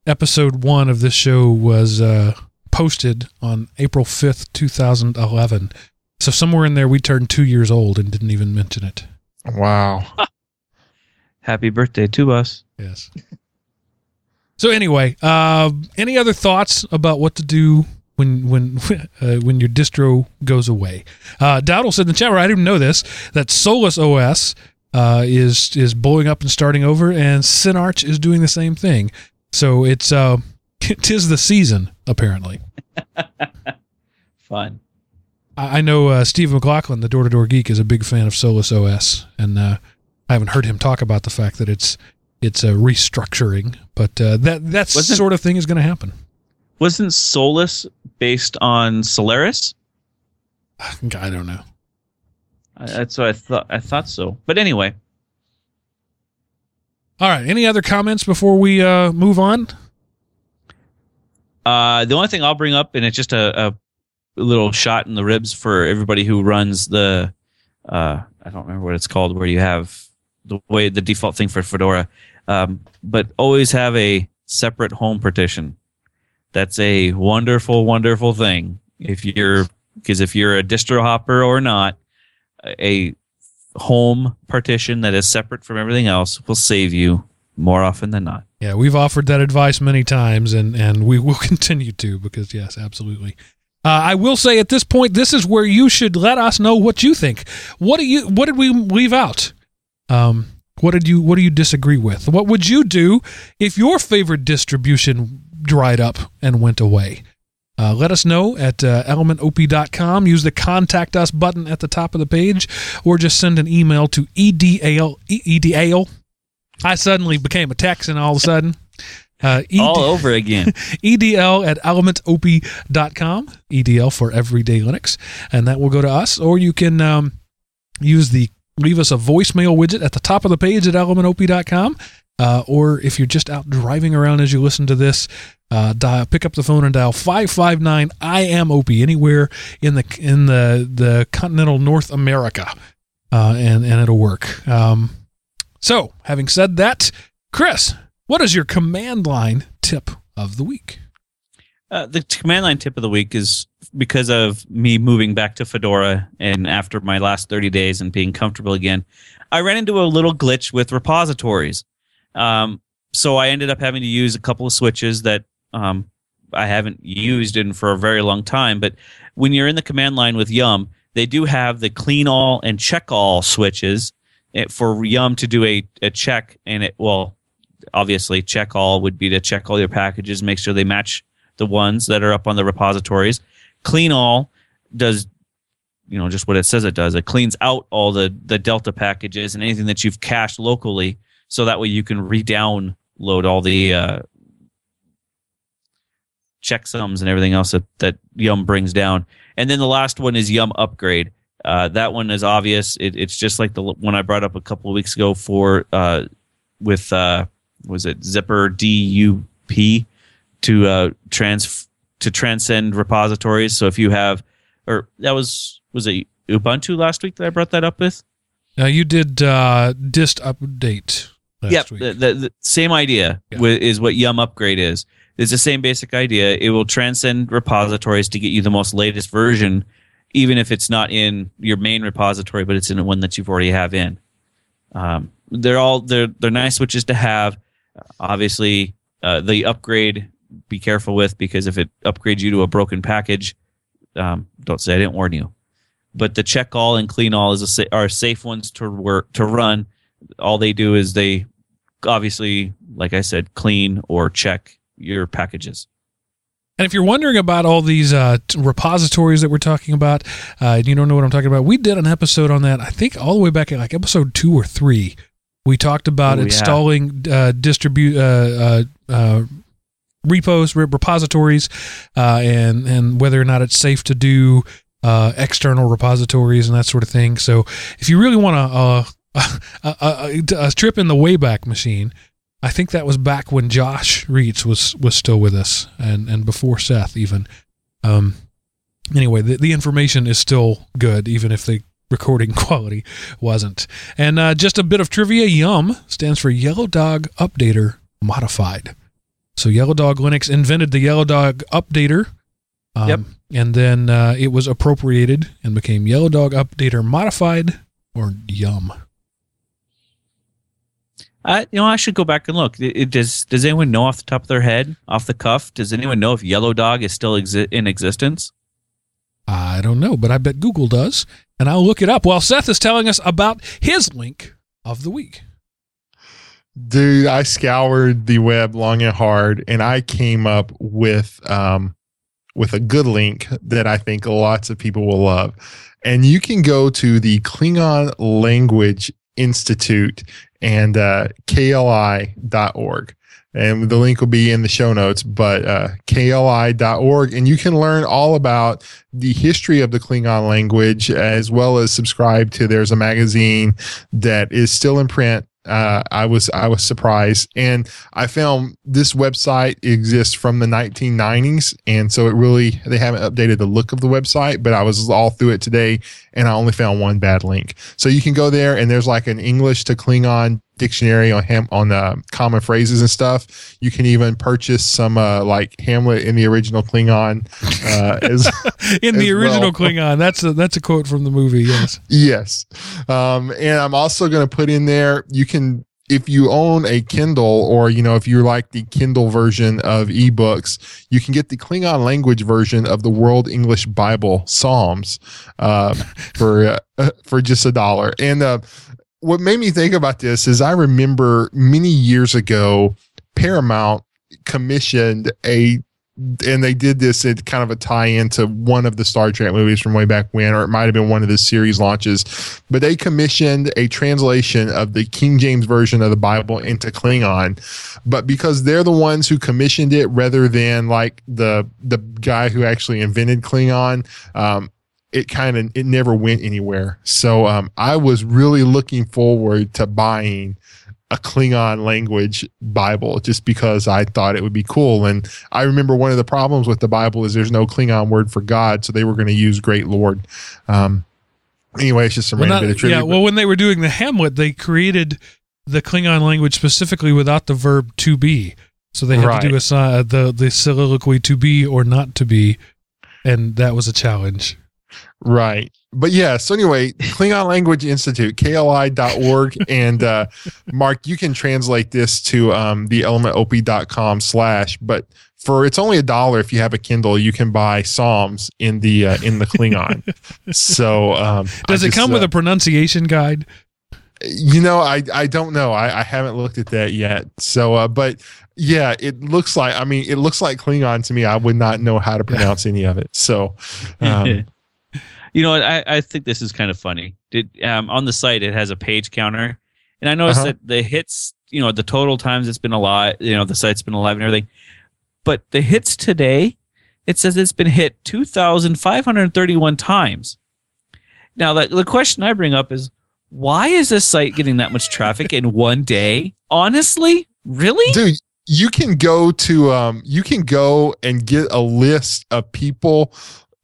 episode one of this show was uh, posted on April 5th, 2011. So somewhere in there, we turned two years old and didn't even mention it. Wow. Happy birthday to us. Yes. So anyway, uh, any other thoughts about what to do when when uh, when your distro goes away? Uh, Dowdle said in the chat, room, I didn't know this that Solus OS uh, is is blowing up and starting over, and Cinnarch is doing the same thing. So it's uh, tis the season apparently. Fun. I, I know uh, Steve McLaughlin, the Door to Door Geek, is a big fan of Solus OS, and uh, I haven't heard him talk about the fact that it's it's a restructuring, but uh, that that Wasn't- sort of thing is going to happen. Wasn't Solus based on Solaris? I don't know. I- That's what I thought. I thought so. But anyway, All right. Any other comments before we uh, move on? Uh, the only thing I'll bring up, and it's just a, a little shot in the ribs for everybody who runs the, uh, I don't remember what it's called, where you have the way the default thing for Fedora, um, but always have a separate home partition. That's a wonderful, wonderful thing. If you're, because if you're a distro hopper or not, a home partition that is separate from everything else will save you more often than not. Yeah, we've offered that advice many times, and and we will continue to because yes, absolutely. Uh, I will say at this point, this is where you should let us know what you think. What do you? What did we leave out? Um, what did you? What do you disagree with? What would you do if your favorite distribution dried up and went away? Uh, let us know at uh, elementop.com. Use the contact us button at the top of the page, or just send an email to edal edal. I suddenly became a Texan all of a sudden. Uh, ed- All over again. edl at elementop.com. EDL for Everyday Linux. And that will go to us. Or you can um, use the leave us a voicemail widget at the top of the page at elementop.com. Uh, or if you're just out driving around as you listen to this, uh, dial, pick up the phone and dial 559 I am OP anywhere in the in the the continental North America, uh, and and it'll work. Um, so, having said that, Chris, what is your command line tip of the week? Uh, the command line tip of the week is because of me moving back to Fedora and after my last 30 days and being comfortable again, I ran into a little glitch with repositories. Um, so I ended up having to use a couple of switches that um, I haven't used in for a very long time. But when you're in the command line with Yum, they do have the clean all and check all switches eh, for Yum to do a, a check. And it, well, obviously, check all would be to check all your packages, make sure they match the ones that are up on the repositories. Clean all does you know just what it says it does. It cleans out all the the Delta packages and anything that you've cached locally, so that way you can re-download all the uh, checksums and everything else that that Yum brings down. And then the last one is Yum Upgrade. Uh, that one is obvious. It, it's just like the one I brought up a couple of weeks ago for uh, with uh, was it Zypper DUP to uh, trans to transcend repositories. So if you have, or that was was it Ubuntu last week that I brought that up with. Now you did uh, dist update. Last Yep, week. the, the, the same idea Yeah. is what Yum Upgrade is. It's the same basic idea. It will transcend repositories to get you the most latest version, even if it's not in your main repository, but it's in one that you've already have in. Um, they're all they're they're nice switches to have. Obviously, uh, the upgrade be careful with because if it upgrades you to a broken package, um, don't say I didn't warn you. But the check all and clean all is a are safe ones to work to run. All they do is they obviously, like I said, clean or check your packages. And if you're wondering about all these uh, repositories that we're talking about, uh, and you don't know what I'm talking about, we did an episode on that. I think all the way back at like episode two or three. We talked about Oh, yeah. installing uh, distribute uh, uh, uh, repos, re- repositories, uh, and and whether or not it's safe to do uh, external repositories and that sort of thing. So if you really want to uh, a, a, a, a trip in the Wayback Machine, I think that was back when Josh Reitz was was still with us, and and before Seth even. Um, anyway, the, the information is still good, even if the recording quality wasn't. And uh, just a bit of trivia: Yum stands for Yellow Dog Updater Modified. So Yellow Dog Linux invented the Yellow Dog Updater. Um, Yep. And then uh, it was appropriated and became Yellow Dog Updater Modified, or Yum. I, you know, I should go back and look. It, it- does Does anyone know off the top of their head, off the cuff? Does anyone know if Yellow Dog is still exi- in existence? I don't know, but I bet Google does. And I'll look it up while Seth is telling us about his link of the week. Dude, I scoured the web long and hard, and I came up with um, with a good link that I think lots of people will love. And you can go to the Klingon Language Institute and uh, KLI.org. And the link will be in the show notes, but uh, KLI.org. And you can learn all about the history of the Klingon language as well as subscribe to there's a magazine that is still in print uh, I was I was surprised, and I found this website exists from the 1990s, and so it really they haven't updated the look of the website. But I was all through it today, and I only found one bad link. So you can go there, and there's like an English to Klingon dictionary on ham on uh, common phrases and stuff. You can even purchase some uh, like Hamlet in the original Klingon. Uh, as, In the original well. Klingon, that's a that's a quote from the movie. Yes. Yes. Um, and I'm also going to put in there, you can, if you own a Kindle or, you know, if you like the Kindle version of ebooks, you can get the Klingon language version of the World English Bible Psalms uh, for, uh, for just a dollar. And uh, what made me think about this is I remember many years ago, Paramount commissioned a and they did this at kind of a tie-in to one of the Star Trek movies from way back when, or it might have been one of the series launches. But they commissioned a translation of the King James version of the Bible into Klingon. But because they're the ones who commissioned it, rather than like the the guy who actually invented Klingon, um, it kind of it never went anywhere. So um, I was really looking forward to buying a Klingon language Bible just because I thought it would be cool. And I remember one of the problems with the Bible is there's no Klingon word for God, so they were going to use Great Lord. Um, anyway, it's just a Well, random not- bit of trivia. yeah, well, when they were doing the Hamlet, they created the Klingon language specifically without the verb to be. So they had to do Right. a the the soliloquy to be or not to be, and that was a challenge. Right. But yeah, so anyway, Klingon Language Institute, KLI.org. and uh, Mark, you can translate this to um, the elementop.com slash, but for it's only a dollar if you have a Kindle, you can buy Psalms in the uh, in the Klingon. so um, Does I it just, come with uh, a pronunciation guide? you know, I I don't know. I, I haven't looked at that yet. So uh, but yeah, it looks like I mean it looks like Klingon to me. I would not know how to pronounce any of it. So um, you know, I, I think this is kind of funny. Did um, on the site it has a page counter, and I noticed Uh-huh. that the hits, you know, the total times it's been alive, you know, the site's been alive and everything, but the hits today, it says it's been hit two thousand five hundred thirty-one times. Now, the the question I bring up is, why is this site getting that much traffic in one day? Honestly, really? dude you can go to um you can go and get a list of people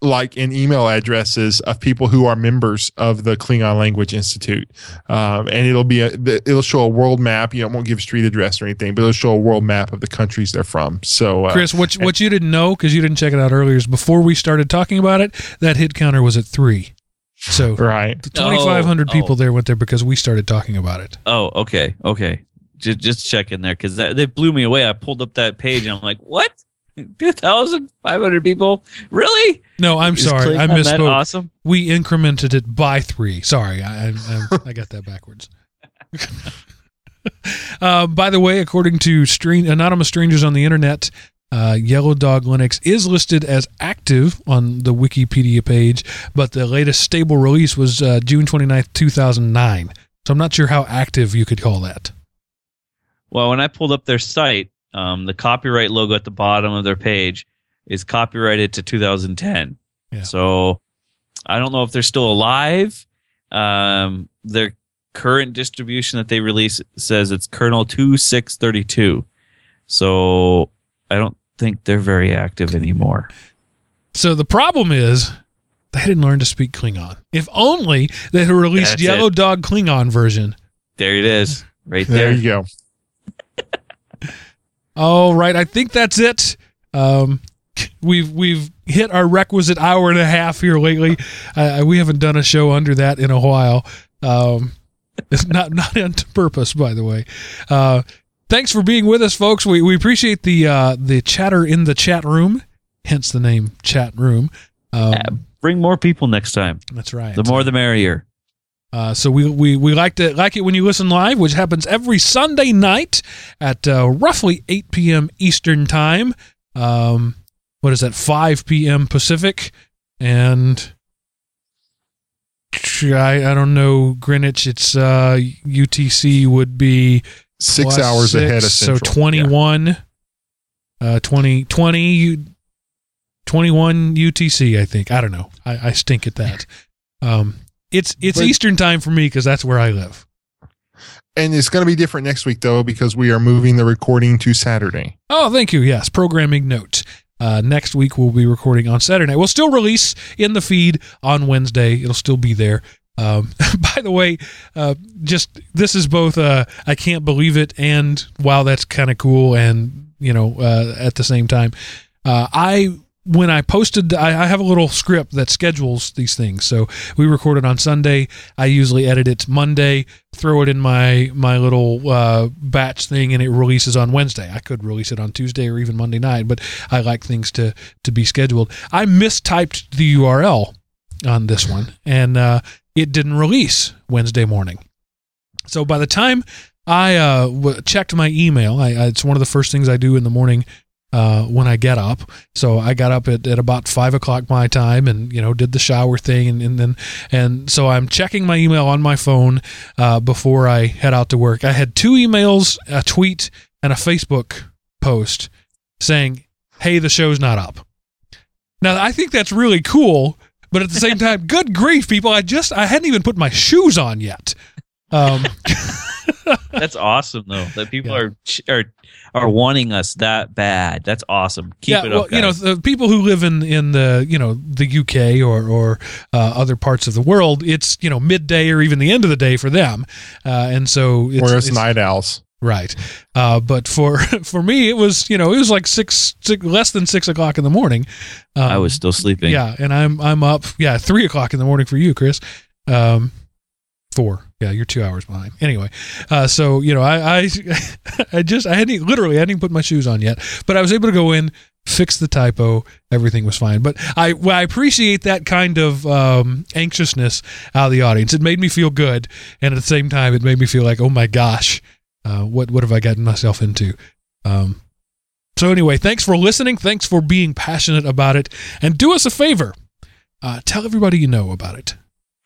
like in email addresses of people who are members of the Klingon Language Institute, um, and it'll be a, it'll show a world map. You know, it won't give street address or anything, but it'll show a world map of the countries they're from. So, uh, Chris, what you- what you didn't know because you didn't check it out earlier is before we started talking about it, that hit counter was at three. So right, the 2,500 Oh, people oh. there went there because we started talking about it. Oh, okay, okay. Just just check in there because that, they blew me away. I pulled up that page and I'm like, what? Two thousand five hundred people? Really? No, I'm Is sorry, I misspoke. Awesome. We incremented it by three. Sorry, I I, I, I got that backwards. uh, by the way, according to string, anonymous strangers on the internet, uh, Yellow Dog Linux is listed as active on the Wikipedia page, but the latest stable release was uh, June 29th, 2009. So I'm not sure how active you could call that. Well, when I pulled up their site, um, the copyright logo at the bottom of their page is copyrighted to 2010. Yeah. So I don't know if they're still alive. Um, their current distribution that they release says it's kernel 2632. So I don't think they're very active anymore. So the problem is they didn't learn to speak Klingon. If only they had released That's Yellow it. Dog Klingon version. There it is, right there there. you go. All right, I think that's it. Um, we've we've hit our requisite hour and a half here lately. Uh, we haven't done a show under that in a while. Um, it's not not on purpose, by the way. Uh, thanks for being with us, folks. We we appreciate the uh, the chatter in the chat room, hence the name chat room. Um, Yeah, Bring more people next time. that's right. The more the merrier. Uh, so we, we we like to like it when you listen live, which happens every Sunday night at uh, roughly 8 p.m. Eastern time. Um, what is that? 5 p.m. Pacific, and I I don't know Greenwich. It's uh, UTC would be Six hours six, ahead of so Central. 21, uh, 20, 20, U- 21 UTC. I think I don't know. I, I stink at that. Um, it's it's But- Eastern time for me because that's where I live. and it's going to be different next week though because we are moving the recording to Saturday. Oh, thank you. Yes, programming note. Uh, next week we'll be recording on Saturday. We'll still release in the feed on Wednesday. It'll still be there. Um, by the way, uh, just this is both uh, I can't believe it and wow, that's kind of cool. And you know, uh, at the same time, uh, I when I posted, I, I have a little script that schedules these things. So we record it on Sunday. I usually edit it Monday, throw it in my my little uh, batch thing, and it releases on Wednesday. I could release it on Tuesday or even Monday night, but I like things to to be scheduled. I mistyped the URL on this one, and uh, it didn't release Wednesday morning. So by the time I uh, w- checked my email, I, I, it's one of the first things I do in the morning uh, when I get up. So I got up at, at about five o'clock my time, and you know did the shower thing, and, and then and so I'm checking my email on my phone uh, before I head out to work. I had two emails, a tweet, and a Facebook post saying, "Hey, the show's not up." Now I think that's really cool but at the same time, good grief, people! I just I hadn't even put my shoes on yet. Um, That's awesome though. That people Yeah. are are are wanting us that bad. That's awesome. Keep yeah, it well, up. you know, the people who live in in the you know the UK or or uh, other parts of the world, it's you know midday or even the end of the day for them, uh, and so it's, Whereas it's- night owls. Right. Uh, but for for me, it was you know it was like six, six less than six o'clock in the morning. Um, I was still sleeping. yeah, and I'm I'm up yeah three o'clock in the morning for you, Chris. Um, four. Yeah, you're two hours behind. Anyway, uh, so you know I I I just I hadn't literally I hadn't even put my shoes on yet, but I was able to go in. Fix the typo. Everything was fine, but I well, I appreciate that kind of um, anxiousness out of the audience. It made me feel good, and at the same time, it made me feel like, oh my gosh, uh, what what have I gotten myself into? Um, so anyway, thanks for listening. Thanks for being passionate about it, and do us a favor: uh, tell everybody you know about it.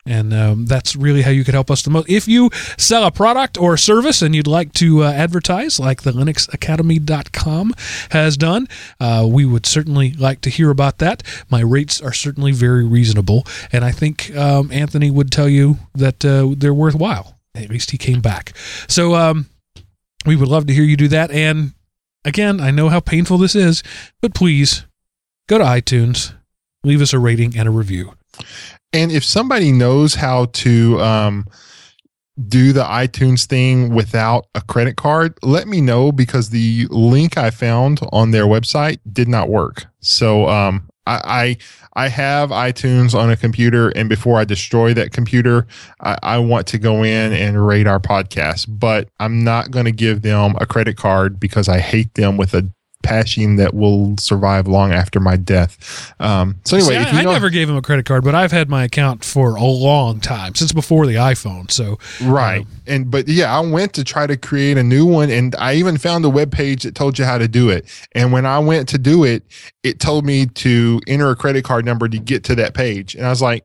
And um, that's really how you could help us the most. If you sell a product or service and you'd like to uh, advertise, like the LinuxAcademy.com has done, uh, we would certainly like to hear about that. My rates are certainly very reasonable, and I think um, Anthony would tell you that uh, they're worthwhile. At least he came back. So um, we would love to hear you do that. And again, I know how painful this is, but please go to iTunes, leave us a rating and a review. And if somebody knows how to um, do the iTunes thing without a credit card, let me know because the link I found on their website did not work. So um, I, I I have iTunes on a computer, and before I destroy that computer, I, I want to go in and rate our podcast. But I'm not going to give them a credit card because I hate them with a passion that will survive long after my death. Um, so anyway, See, I, I never gave him a credit card, but I've had my account for a long time since before the iPhone. So right and but yeah i went to try to create a new one and i even found a web page that told you how to do it and when i went to do it it told me to enter a credit card number to get to that page and i was like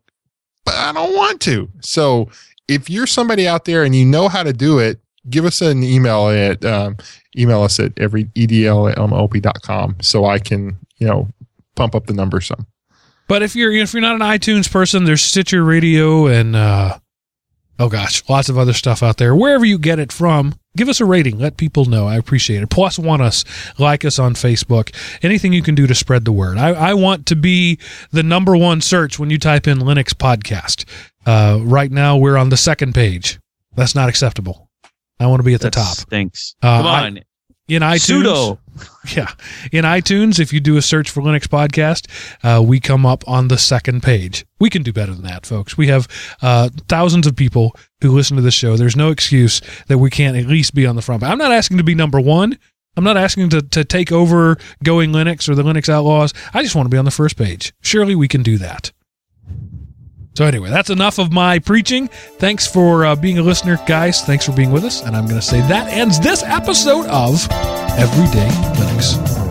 but i don't want to so if you're somebody out there and you know how to do it give us an email at um, email us at every edl at mlp.com so i can you know pump up the number some But if you're if you're not an iTunes person, there's Stitcher Radio and uh, oh gosh, lots of other stuff out there. Wherever you get it from, give us a rating. Let people know. I appreciate it. Plus, want us, like us on Facebook. Anything you can do to spread the word. I, I want to be the number one search when you type in Linux podcast. Uh, right now, we're on the second page. That's not acceptable. I want to be at the top. Thanks. Uh, Come I- on. In iTunes, Pseudo. yeah. In iTunes, if you do a search for Linux Podcast, uh, we come up on the second page. We can do better than that, folks. We have uh, thousands of people who listen to this show. There's no excuse that we can't at least be on the front. I'm not asking to be number one. I'm not asking to, to take over Going Linux or the Linux Outlaws. I just want to be on the first page. Surely we can do that. So, anyway, that's enough of my preaching. Thanks for uh, being a listener, guys. Thanks for being with us. And I'm going to say that ends this episode of Everyday Linux.